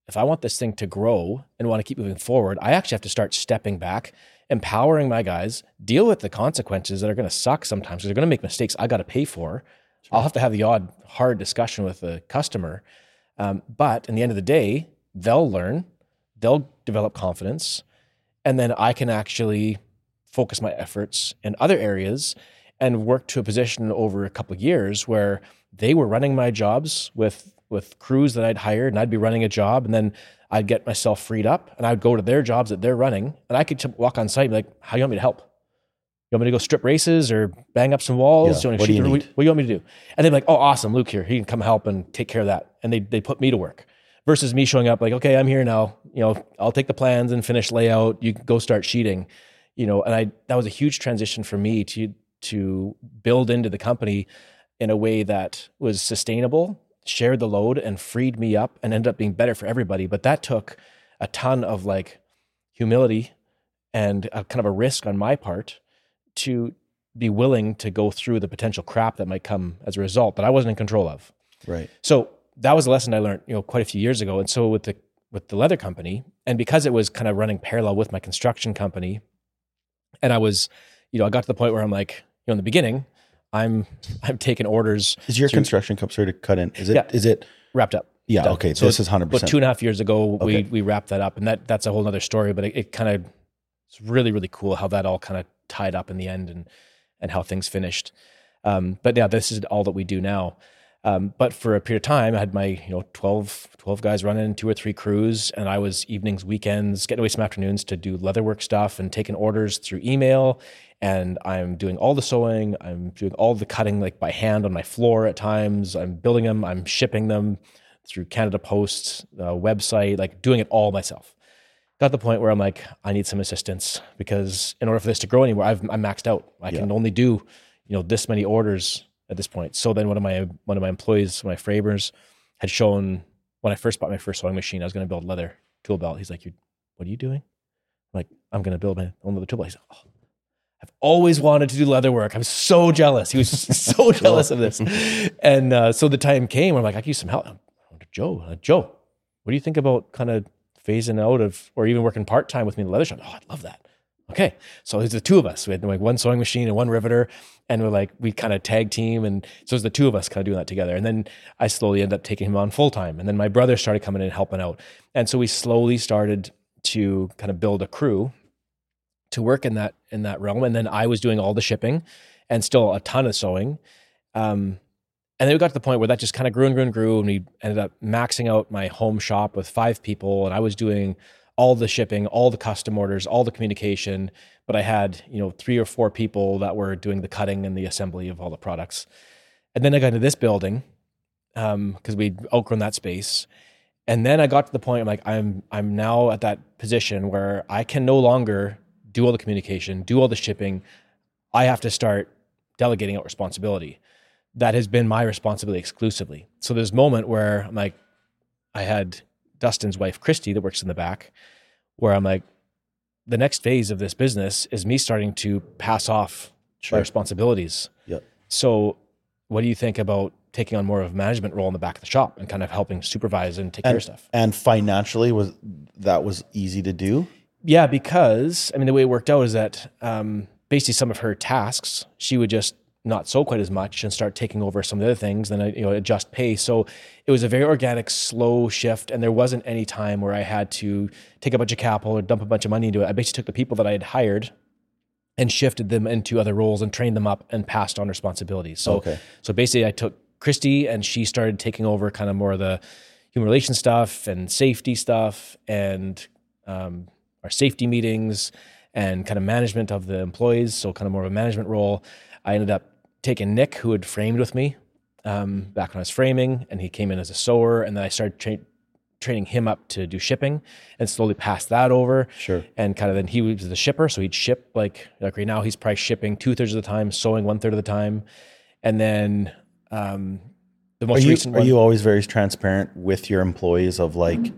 if I want this thing to grow and want to keep moving forward, I actually have to start stepping back, empowering my guys, deal with the consequences that are going to suck sometimes because they're going to make mistakes I got to pay for. I'll have to have the odd hard discussion with the customer. Um, but in the end of the day, they'll learn, they'll develop confidence, and then I can actually focus my efforts in other areas and work to a position over a couple of years where they were running my jobs with with crews that I'd hired and I'd be running a job and then I'd get myself freed up and I'd go to their jobs that they're running and I could walk on site and be like, how do you want me to help? You want me to go strip races or bang up some walls? Yeah. to What do you need? what do you want me to do? And they'd be like, oh, awesome, Luke here. He can come help and take care of that. And they they put me to work versus me showing up like, okay, I'm here now. You know, I'll take the plans and finish layout. You can go start sheeting. You know, and I that was a huge transition for me to to build into the company in a way that was sustainable, shared the load, and freed me up, and ended up being better for everybody. But that took a ton of like humility and a kind of a risk on my part to be willing to go through the potential crap that might come as a result that I wasn't in control of. Right. So that was a lesson I learned, you know, quite a few years ago. And so with the with the leather company, and because it was kind of running parallel with my construction company, and I was, you know, I got to the point where I'm like, you know, in the beginning, I'm *laughs* I'm taking orders Is your construction company sorry to cut in? Is it? Yeah. Is it? wrapped up. Yeah. Done. Okay. So this is hundred About two percent. and a half years ago, we we wrapped that up, and that that's a whole other story. But it, it kind of it's really really cool how that all kind of tied up in the end, and and how things finished. Um, but yeah, this is all that we do now. Um, but for a period of time, I had my you know 12, 12 guys running two or three crews, and I was evenings, weekends, getting away some afternoons to do leatherwork stuff and taking orders through email. And I'm doing all the sewing. I'm doing all the cutting like by hand on my floor at times. I'm building them. I'm shipping them through Canada Post uh, website, like doing it all myself. Got the point where I'm like, I need some assistance because in order for this to grow anymore, I've, I'm maxed out. I can only do, you know, this many orders at this point. So then one of my one of my employees, one of my framers, had shown when I first bought my first sewing machine, I was going to build leather tool belt. He's like, "You, what are you doing?" I'm like, "I'm going to build my own leather tool belt." He's like, "Oh, I've always wanted to do leather work. I'm so jealous. He was *laughs* *laughs* so jealous of this. *laughs* And uh, so the time came where I'm like, I could use some help. I went to Joe, uh, Joe, what do you think about kind of phasing out of, or even working part time with me in the leather shop? Oh, I'd love that. Okay. So it's the two of us. We had like one sewing machine and one riveter. And we're like, we kind of tag team. And so it's the two of us kind of doing that together. And then I slowly ended up taking him on full time. And then my brother started coming in and helping out. And so we slowly started to kind of build a crew to work in that in that realm. And then I was doing all the shipping and still a ton of sewing. Um, and then we got to the point where that just kind of grew and grew and grew. And we ended up maxing out my home shop with five people. And I was doing all the shipping, all the custom orders, all the communication. But I had, you know, three or four people that were doing the cutting and the assembly of all the products. And then I got into this building um, because we'd outgrown that space. And then I got to the point I'm like, I'm I'm now at that position where I can no longer do all the communication, do all the shipping. I have to start delegating out responsibility. That has been my responsibility exclusively. So there's a moment where I'm like, I had Dustin's wife, Christy, that works in the back, where I'm like, the next phase of this business is me starting to pass off my responsibilities. Yep. So what do you think about taking on more of a management role in the back of the shop and kind of helping supervise and take care of stuff? And financially, was that was easy to do? Yeah, because I mean, the way it worked out is that um, basically some of her tasks she would just not so quite as much and start taking over some of the other things. Then I, you know, adjust pace. So it was a very organic, slow shift, and there wasn't any time where I had to take a bunch of capital or dump a bunch of money into it. I basically took the people that I had hired and shifted them into other roles and trained them up and passed on responsibilities. So Okay. so basically I took Christy and she started taking over kind of more of the human relations stuff and safety stuff and um, our safety meetings and kind of management of the employees. So kind of more of a management role. I ended up taking Nick, who had framed with me um, back when I was framing, and he came in as a sewer, and then I started tra- training him up to do shipping, and slowly passed that over. Sure. And kind of then he was the shipper, so he'd ship like like right now he's probably shipping two thirds of the time, sewing one third of the time, and then um, the Are most you, recent are one. you always very transparent with your employees of like,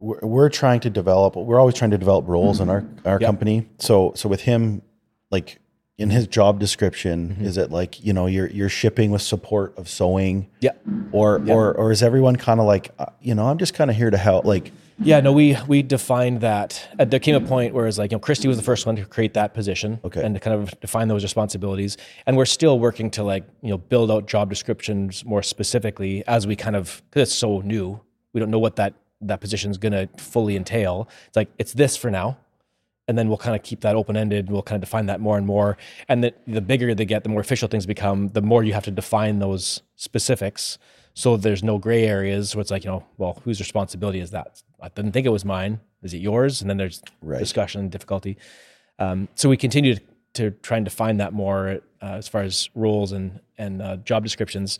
we're, we're trying to develop, we're always trying to develop roles in our, our Yep. company. So, so with him, like in his job description, Mm-hmm. is it like, you know, you're, you're shipping with support of sewing yeah. or, or, or is everyone kind of like, uh, you know, I'm just kind of here to help. Like, Yeah, no, we we defined that. Uh, there came a point where it's like, you know, Christy was the first one to create that position, Okay. and to kind of define those responsibilities. And we're still working to like, you know, build out job descriptions more specifically as we kind of because it's so new, we don't know what that that position is going to fully entail. It's like it's this for now, and then we'll kind of keep that open ended. We'll kind of define that more and more. And the the bigger they get, the more official things become. The more you have to define those specifics. So there's no gray areas where it's like, you know, well, whose responsibility is that? I didn't think it was mine. Is it yours? And then there's Right. discussion and difficulty. Um, so we continue to, to try and define that more uh, as far as roles and and uh, job descriptions.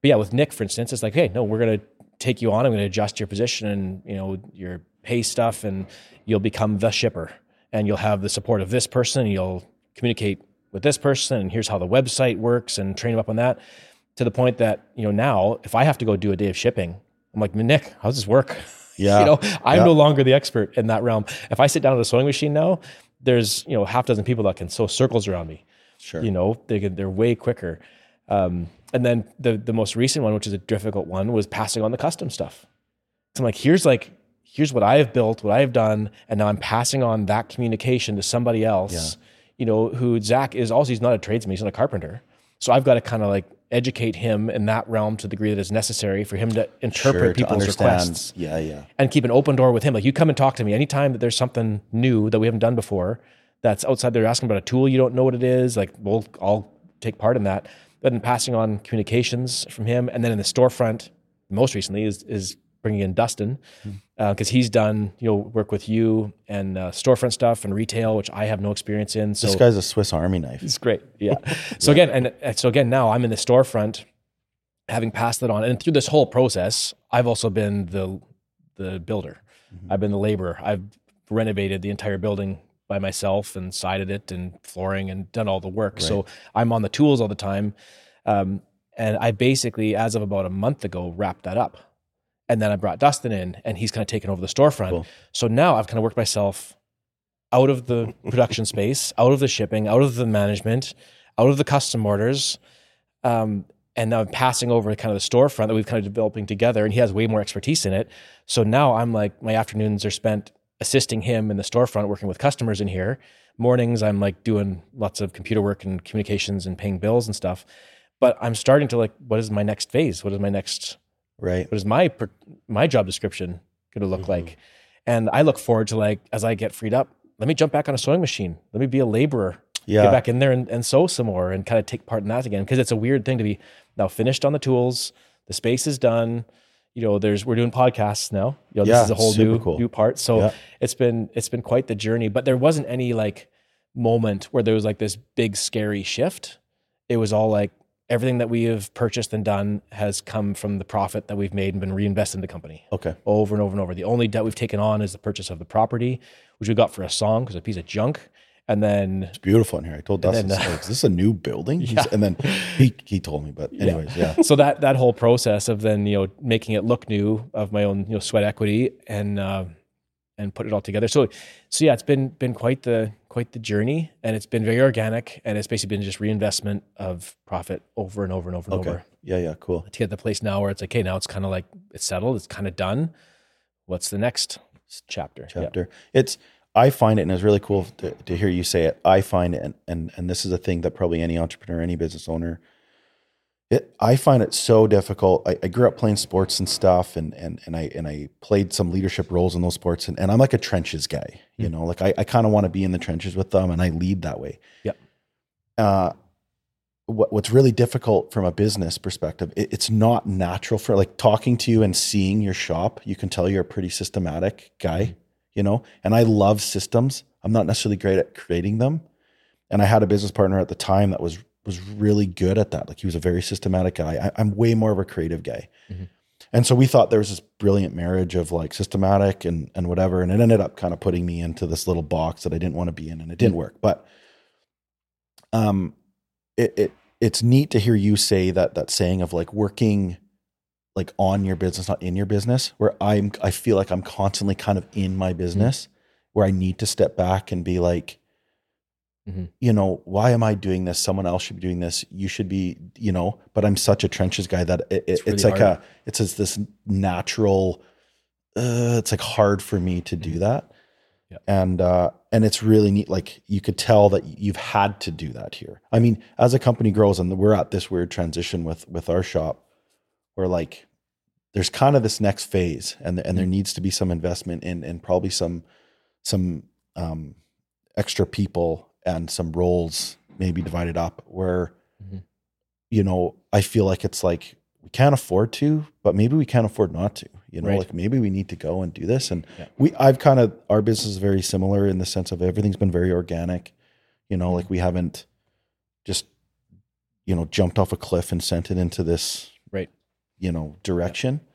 But yeah, with Nick, for instance, it's like, hey, no, we're going to take you on. I'm going to adjust your position and you know your pay stuff, and you'll become the shipper, and you'll have the support of this person. And you'll communicate with this person, and here's how the website works, and train them up on that. To the point that you know now, if I have to go do a day of shipping, I'm like, Nick, how does this work? *laughs* Yeah. you know, I'm Yeah. no longer the expert in that realm. If I sit down at a sewing machine now, there's you know half dozen people that can sew circles around me. Sure. You know, they can, they're way quicker. Um, and then the the most recent one, which is a difficult one, was passing on the custom stuff. So I'm like, here's like here's what I have built, what I have done, and now I'm passing on that communication to somebody else. You know, who Zach is also he's not a tradesman, he's not a carpenter. So I've got to kind of like educate him in that realm to the degree that is necessary for him to interpret Sure, people's understand. requests Yeah. Yeah. and keep an open door with him. Like you come and talk to me anytime that there's something new that we haven't done before that's outside there asking about a tool you don't know what it is. Like we'll I'll take part in that. But in passing on communications from him, and then in the storefront, most recently is is bringing in Dustin hmm. Because he's done you know work with you and uh, storefront stuff and retail, which I have no experience in. So This guy's a Swiss Army knife. it's great. Yeah. *laughs* So again, and so again, now I'm in the storefront, having passed that on, and through this whole process, I've also been the the builder. I've been the laborer. I've renovated the entire building by myself and sided it and flooring and done all the work. So I'm on the tools all the time. Um, and I basically, as of about a month ago, wrapped that up. And then I brought Dustin in, and he's kind of taken over the storefront. Cool. So now I've kind of worked myself out of the *laughs* production space, out of the shipping, out of the management, out of the custom orders. Um, and now I'm passing over kind of the storefront that we've kind of developing together, and he has way more expertise in it. So now I'm like, my afternoons are spent assisting him in the storefront, working with customers in here. Mornings, I'm like doing lots of computer work and communications and paying bills and stuff. But I'm starting to like, what is my next phase? What is my next Right. what is my my job description going to look Mm-hmm. like and i look forward to like as i get freed up let me jump back on a sewing machine let me be a laborer Yeah. get back in there and, and sew some more and kind of take part in that again because it's a weird thing to be now finished on the tools the space is done you know there's we're doing podcasts now you know Yeah, this is a whole new cool. new part so Yeah. it's been it's been quite the journey but there wasn't any like moment where there was like this big scary shift it was all like everything that we have purchased and done has come from the profit that we've made and been reinvested in the company Okay. over and over and over. The only debt we've taken on is the purchase of the property, which we got for a song because a piece of junk. And then It's beautiful in here. I told Dustin, then, uh, "Is this a new building?" He's- *laughs* And then he he told me, but anyways, yeah. so that that whole process of then you know making it look new of my own you know sweat equity and uh, and put it all together. So so yeah, it's been been quite the quite the journey, and it's been very organic, and it's basically been just reinvestment of profit over and over and over and Okay. over Yeah, yeah, cool. to get the place now where it's like, okay, now it's kind of like it's settled, it's kind of done. What's the next chapter? Yeah. chapter. It's I find it, and it's really cool to, to hear you say it. I find it, and, and and this is a thing that probably any entrepreneur, any business owner, it I find it so difficult. I, I grew up playing sports and stuff, and and and I and I played some leadership roles in those sports, and, and I'm like a trenches guy. You know, like I, I kind of want to be in the trenches with them, and I lead that way. Yep. Uh, what, what's really difficult from a business perspective, it, it's not natural for like talking to you and seeing your shop. You can tell you're a pretty systematic guy, you know. And I love systems. I'm not necessarily great at creating them. And I had a business partner at the time that was was really good at that. Like he was a very systematic guy. I, am way more of a creative guy. Mm-hmm. And so we thought there was this brilliant marriage of like systematic and and whatever. And it ended up kind of putting me into this little box that I didn't want to be in, and it didn't mm-hmm. work. But um, it, it it's neat to hear you say that that saying of like working like on your business, not in your business, where I'm I feel like I'm constantly kind of in my business, mm-hmm. where I need to step back and be like, mm-hmm. you know, why am I doing this? Someone else should be doing this. You should be, you know. But I'm such a trenches guy that it, it's, really it's like hard. a it's just this natural. Uh, it's like hard for me to do mm-hmm. that. Yeah. And uh, and it's really neat. Like you could tell that you've had to do that here. I mean, as a company grows, and we're at this weird transition with with our shop, where like there's kind of this next phase, and and there mm-hmm. needs to be some investment in and probably some some um, extra people and some roles maybe divided up. Where mm-hmm. you know I feel like it's like we can't afford to, but maybe we can't afford not to. You know, right. like maybe we need to go and do this. And yeah. we, I've kind of, our business is very similar in the sense of everything's been very organic. You know, like we haven't just, you know, jumped off a cliff and sent it into this, right, you know, direction. Yeah.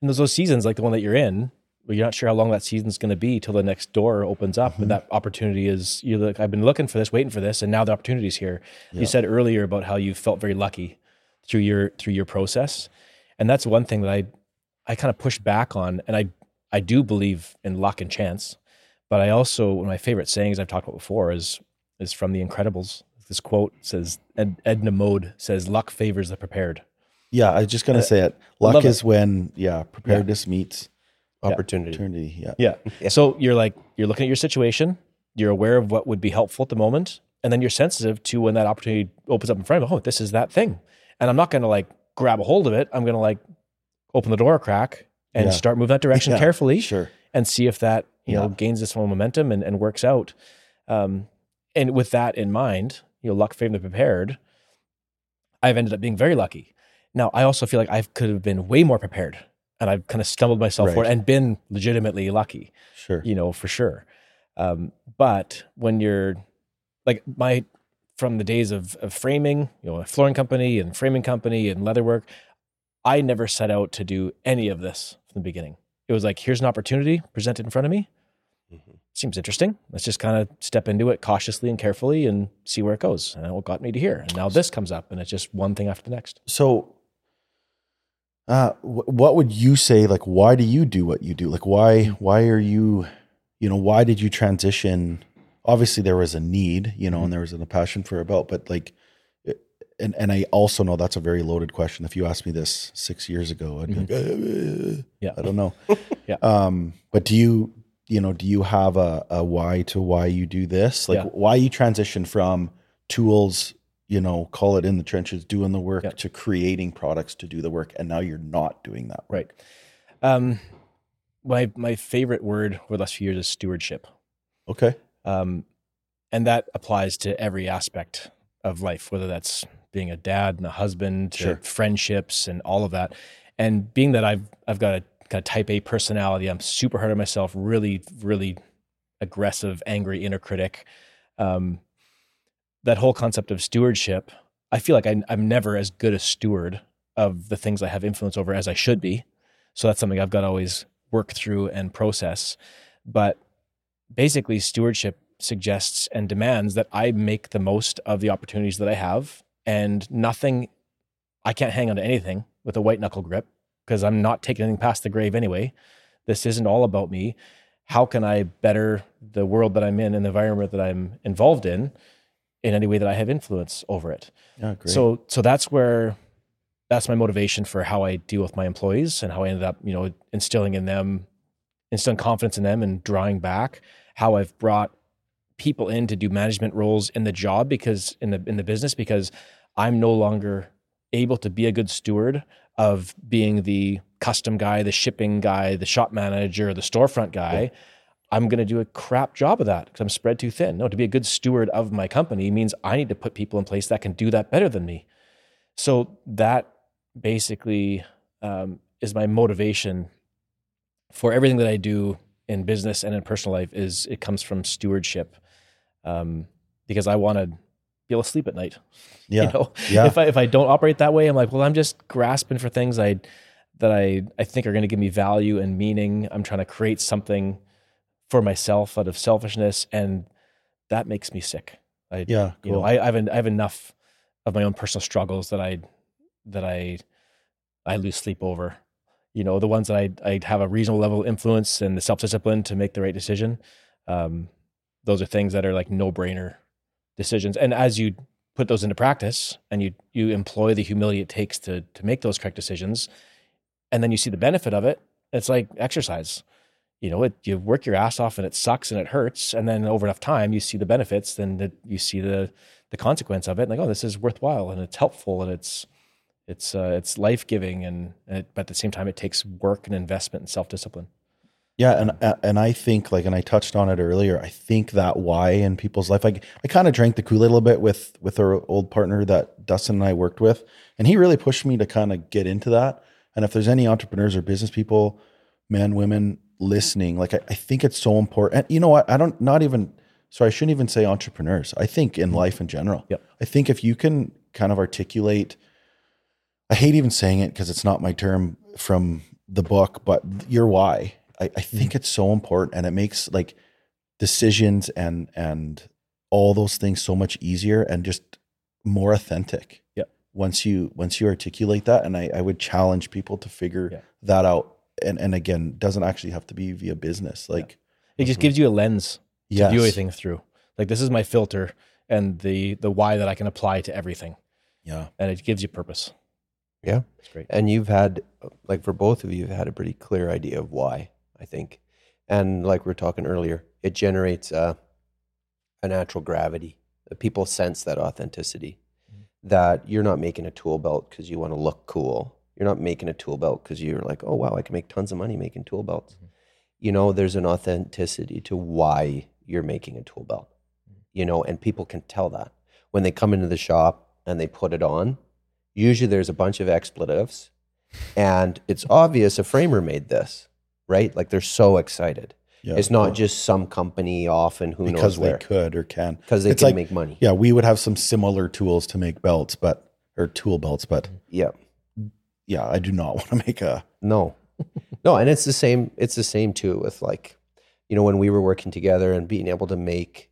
And those, those seasons, like the one that you're in, but you're not sure how long that season's going to be till the next door opens up mm-hmm. and that opportunity is you look i've been looking for this waiting for this and now the opportunity's here yeah. you said earlier about how you felt very lucky through your through your process and that's one thing that i I kind of push back on, and I I do believe in luck and chance, but I also one of my favorite sayings I've talked about before is is from The Incredibles. This quote says Ed, Edna Mode says, "Luck favors the prepared." Yeah, I was just gonna say it. Luck is it. when yeah preparedness yeah. meets opportunity. opportunity. Yeah. yeah, *laughs* yeah. So you're like you're looking at your situation. You're aware of what would be helpful at the moment, and then you're sensitive to when that opportunity opens up in front of you. Oh, this is that thing, and I'm not gonna like grab a hold of it. I'm gonna like open the door a crack and yeah. start moving that direction *laughs* carefully sure. and see if that you know gains this momentum and, and works out um, and with that in mind you know luck favored the prepared i've ended up being very lucky now i also feel like i could have been way more prepared and i've kind of stumbled myself right. forward and been legitimately lucky sure you know for sure um, but when you're like my from the days of, of framing you know a flooring company and framing company and leatherwork I never set out to do any of this from the beginning. It was like, here's an opportunity presented in front of me. Mm-hmm. Seems interesting. Let's just kind of step into it cautiously and carefully and see where it goes. And what got me to here. And now this comes up, and it's just one thing after the next. So, uh, what would you say? Like, why do you do what you do? Like, why why are you, you know, why did you transition? Obviously, there was a need, you know, mm-hmm. and there was a passion for a belt, but like, and and I also know that's a very loaded question. If you asked me this six years ago, I'd be mm-hmm. like, uh, yeah, I don't know. *laughs* yeah. Um, but do you, you know, do you have a, a why to why you do this? Like yeah. why you transition from tools, you know, call it in the trenches, doing the work to creating products to do the work, and now you're not doing that. Work. Right. Um, my my favorite word over the last few years is stewardship. Okay. Um, and that applies to every aspect of life, whether that's being a dad and a husband, sure. friendships and all of that. And being that I've I've got a kind of type A personality, I'm super hard on myself, really, really aggressive, angry inner critic. Um, that whole concept of stewardship, I feel like I, I'm never as good a steward of the things I have influence over as I should be. So that's something I've got to always work through and process. But basically, stewardship suggests and demands that I make the most of the opportunities that I have and nothing, I can't hang on to anything with a white knuckle grip because I'm not taking anything past the grave anyway. This isn't all about me. How can I better the world that I'm in and the environment that I'm involved in in any way that I have influence over it? Yeah, great. So, so that's where that's my motivation for how I deal with my employees and how I ended up, you know, instilling in them, instilling confidence in them and drawing back. How I've brought people in to do management roles in the job because in the in the business because I'm no longer able to be a good steward of being the custom guy, the shipping guy, the shop manager, the storefront guy. I'm going to do a crap job of that because I'm spread too thin. No, to be a good steward of my company means I need to put people in place that can do that better than me. So that basically um, is my motivation for everything that I do in business and in personal life. Is it comes from stewardship um, because I want to be able to sleep at night. *laughs* Yeah. You know, Yeah. if I if I don't operate that way, I'm like, well, I'm just grasping for things I that I I think are going to give me value and meaning. I'm trying to create something for myself out of selfishness, and that makes me sick. I Yeah. you know. I, I have an, I have enough of my own personal struggles that I that I I lose sleep over. You know, the ones that I I have a reasonable level of influence and the self discipline to make the right decision. Um, those are things that are like no brainer decisions. And as you put those into practice and you you employ the humility it takes to to make those correct decisions, and then you see the benefit of it, it's like exercise. You know, it, you work your ass off and it sucks and it hurts, and then over enough time, you see the benefits, then the, you see the the consequence of it, and like, oh, this is worthwhile and it's helpful and it's it's uh, it's life giving, and, and it, but at the same time, it takes work and investment and self discipline. Yeah, and uh, and I think like, and I touched on it earlier. I think that why in people's life, like I kind of drank the Kool Aid a little bit with with our old partner that Dustin and I worked with, and he really pushed me to kind of get into that. And if there's any entrepreneurs or business people, men, women listening, like I, I think it's so important. And you know what? I don't not even so I shouldn't even say entrepreneurs. I think in mm-hmm. life in general. Yep. I think if you can kind of articulate I hate even saying it because it's not my term from the book, but your why. I, I mm-hmm. think it's so important and it makes like decisions and and all those things so much easier and just more authentic. Yeah. Once you once you articulate that. And I, I would challenge people to figure Yeah. that out. And and again, doesn't actually have to be via business. Like It just gives you a lens to yes. view everything through. Like this is my filter and the the why that I can apply to everything, Yeah. and it gives you purpose. Yeah. It's great. And you've had, like, for both of you, you've had a pretty clear idea of why, I think. And like we were talking earlier, it generates a, a natural gravity. People sense that authenticity, mm-hmm. that you're not making a tool belt because you want to look cool. You're not making a tool belt because you're like, oh, wow, I can make tons of money making tool belts. Mm-hmm. You know, there's an authenticity to why you're making a tool belt, mm-hmm. you know, and people can tell that when they come into the shop and they put it on. Usually there's a bunch of expletives and it's obvious a framer made this, right? Like they're so excited. Yeah. It's not just some company off and who because knows they could or can. because they It's can like- make money. Yeah, we would have some similar tools to make belts, but or tool belts, but Yeah. Yeah, I do not *laughs* want to make a No. no, and it's the same it's the same too with like you know when we were working together and being able to make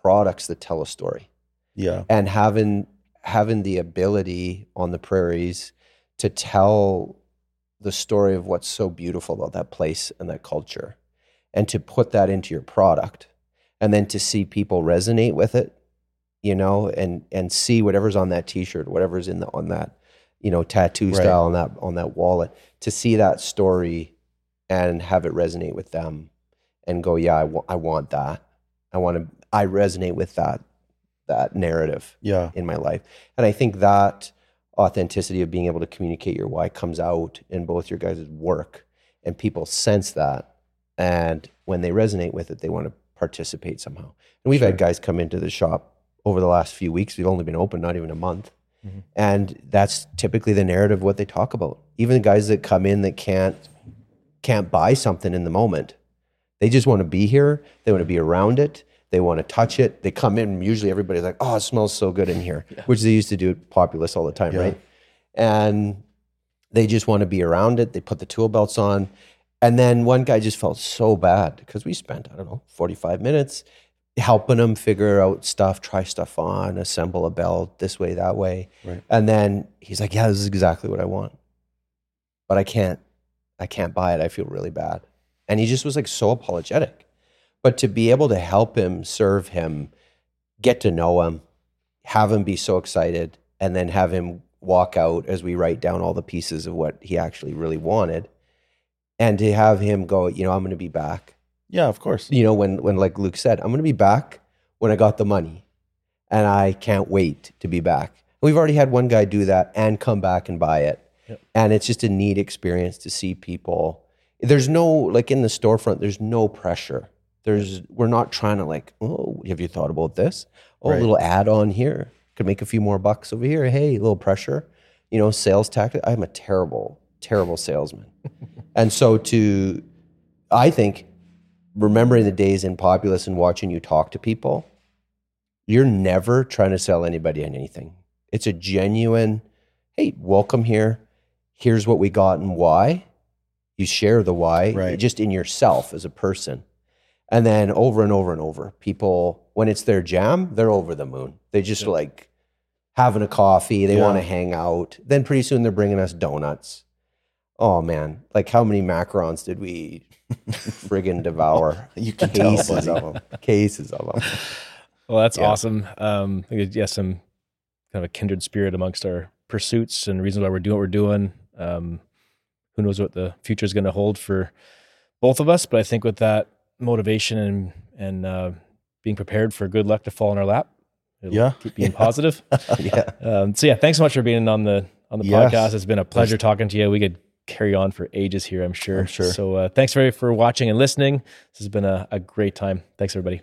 products that tell a story yeah. and having having the ability on the prairies to tell the story of what's so beautiful about that place and that culture and to put that into your product and then to see people resonate with it you know and and see whatever's on that t-shirt whatever's in the on that you know tattoo Right. style on that on that wallet to see that story and have it resonate with them and go yeah I wa- I want that i want to i resonate with that that narrative Yeah. in my life. And I think that authenticity of being able to communicate your why comes out in both your guys' work and people sense that. And when they resonate with it, they want to participate somehow. And we've had guys come into the shop over the last few weeks. We've only been open not even a month. Mhm. And that's typically the narrative what they talk about. Even the guys that come in that can't can't buy something in the moment. They just want to be here. They want to be around it. They want to touch it. They come in. Usually, everybody's like, "Oh, it smells so good in here," *laughs* which they used to do at Populess all the time, Yeah. right? And they just want to be around it. They put the tool belts on, and then one guy just felt so bad because we spent I don't know forty five minutes helping him figure out stuff, try stuff on, assemble a belt this way, that way, Right. and then he's like, "Yeah, this is exactly what I want, but I can't. I can't buy it. I feel really bad." And he just was like so apologetic. But to be able to help him, serve him, get to know him, have him be so excited, and then have him walk out as we write down all the pieces of what he actually really wanted, and to have him go, you know, I'm going to be back. Yeah, of course. You know, when when like Luke said, I'm going to be back when I got the money, and I can't wait to be back. We've already had one guy do that and come back and buy it, Yep. and it's just a neat experience to see people. There's no like in the storefront. There's no pressure There's we're not trying to like, oh, have you thought about this? Oh, Right. a little add on here could make a few more bucks over here. Hey, a little pressure. You know, sales tactic. I'm a terrible, terrible salesman. *laughs* and so to I think remembering the days in Populess and watching you talk to people, you're never trying to sell anybody anything. It's a genuine, hey, welcome here. Here's what we got and why. You share the why Right. just in yourself as a person. And then over and over and over, people, when it's their jam, they're over the moon. They just like having a coffee, they Yeah. want to hang out. Then pretty soon they're bringing us donuts. Oh man, like how many macarons did we *laughs* friggin' devour? *laughs* You can tell, Cases buddy. of them. Cases of them. Well, that's Yeah. awesome. Um, yeah, some kind of a kindred spirit amongst our pursuits and reasons why we're doing what we're doing. Um, who knows what the future is going to hold for both of us? But I think with that motivation and and uh, being prepared for good luck to fall in our lap, it'll Yeah. keep being Yeah. positive. *laughs* yeah. Um, so yeah, thanks so much for being on the on the Yes. podcast. It's been a pleasure talking to you. We could carry on for ages here, I'm sure. I'm sure. So uh, thanks very for watching and listening. This has been a, a great time. Thanks everybody.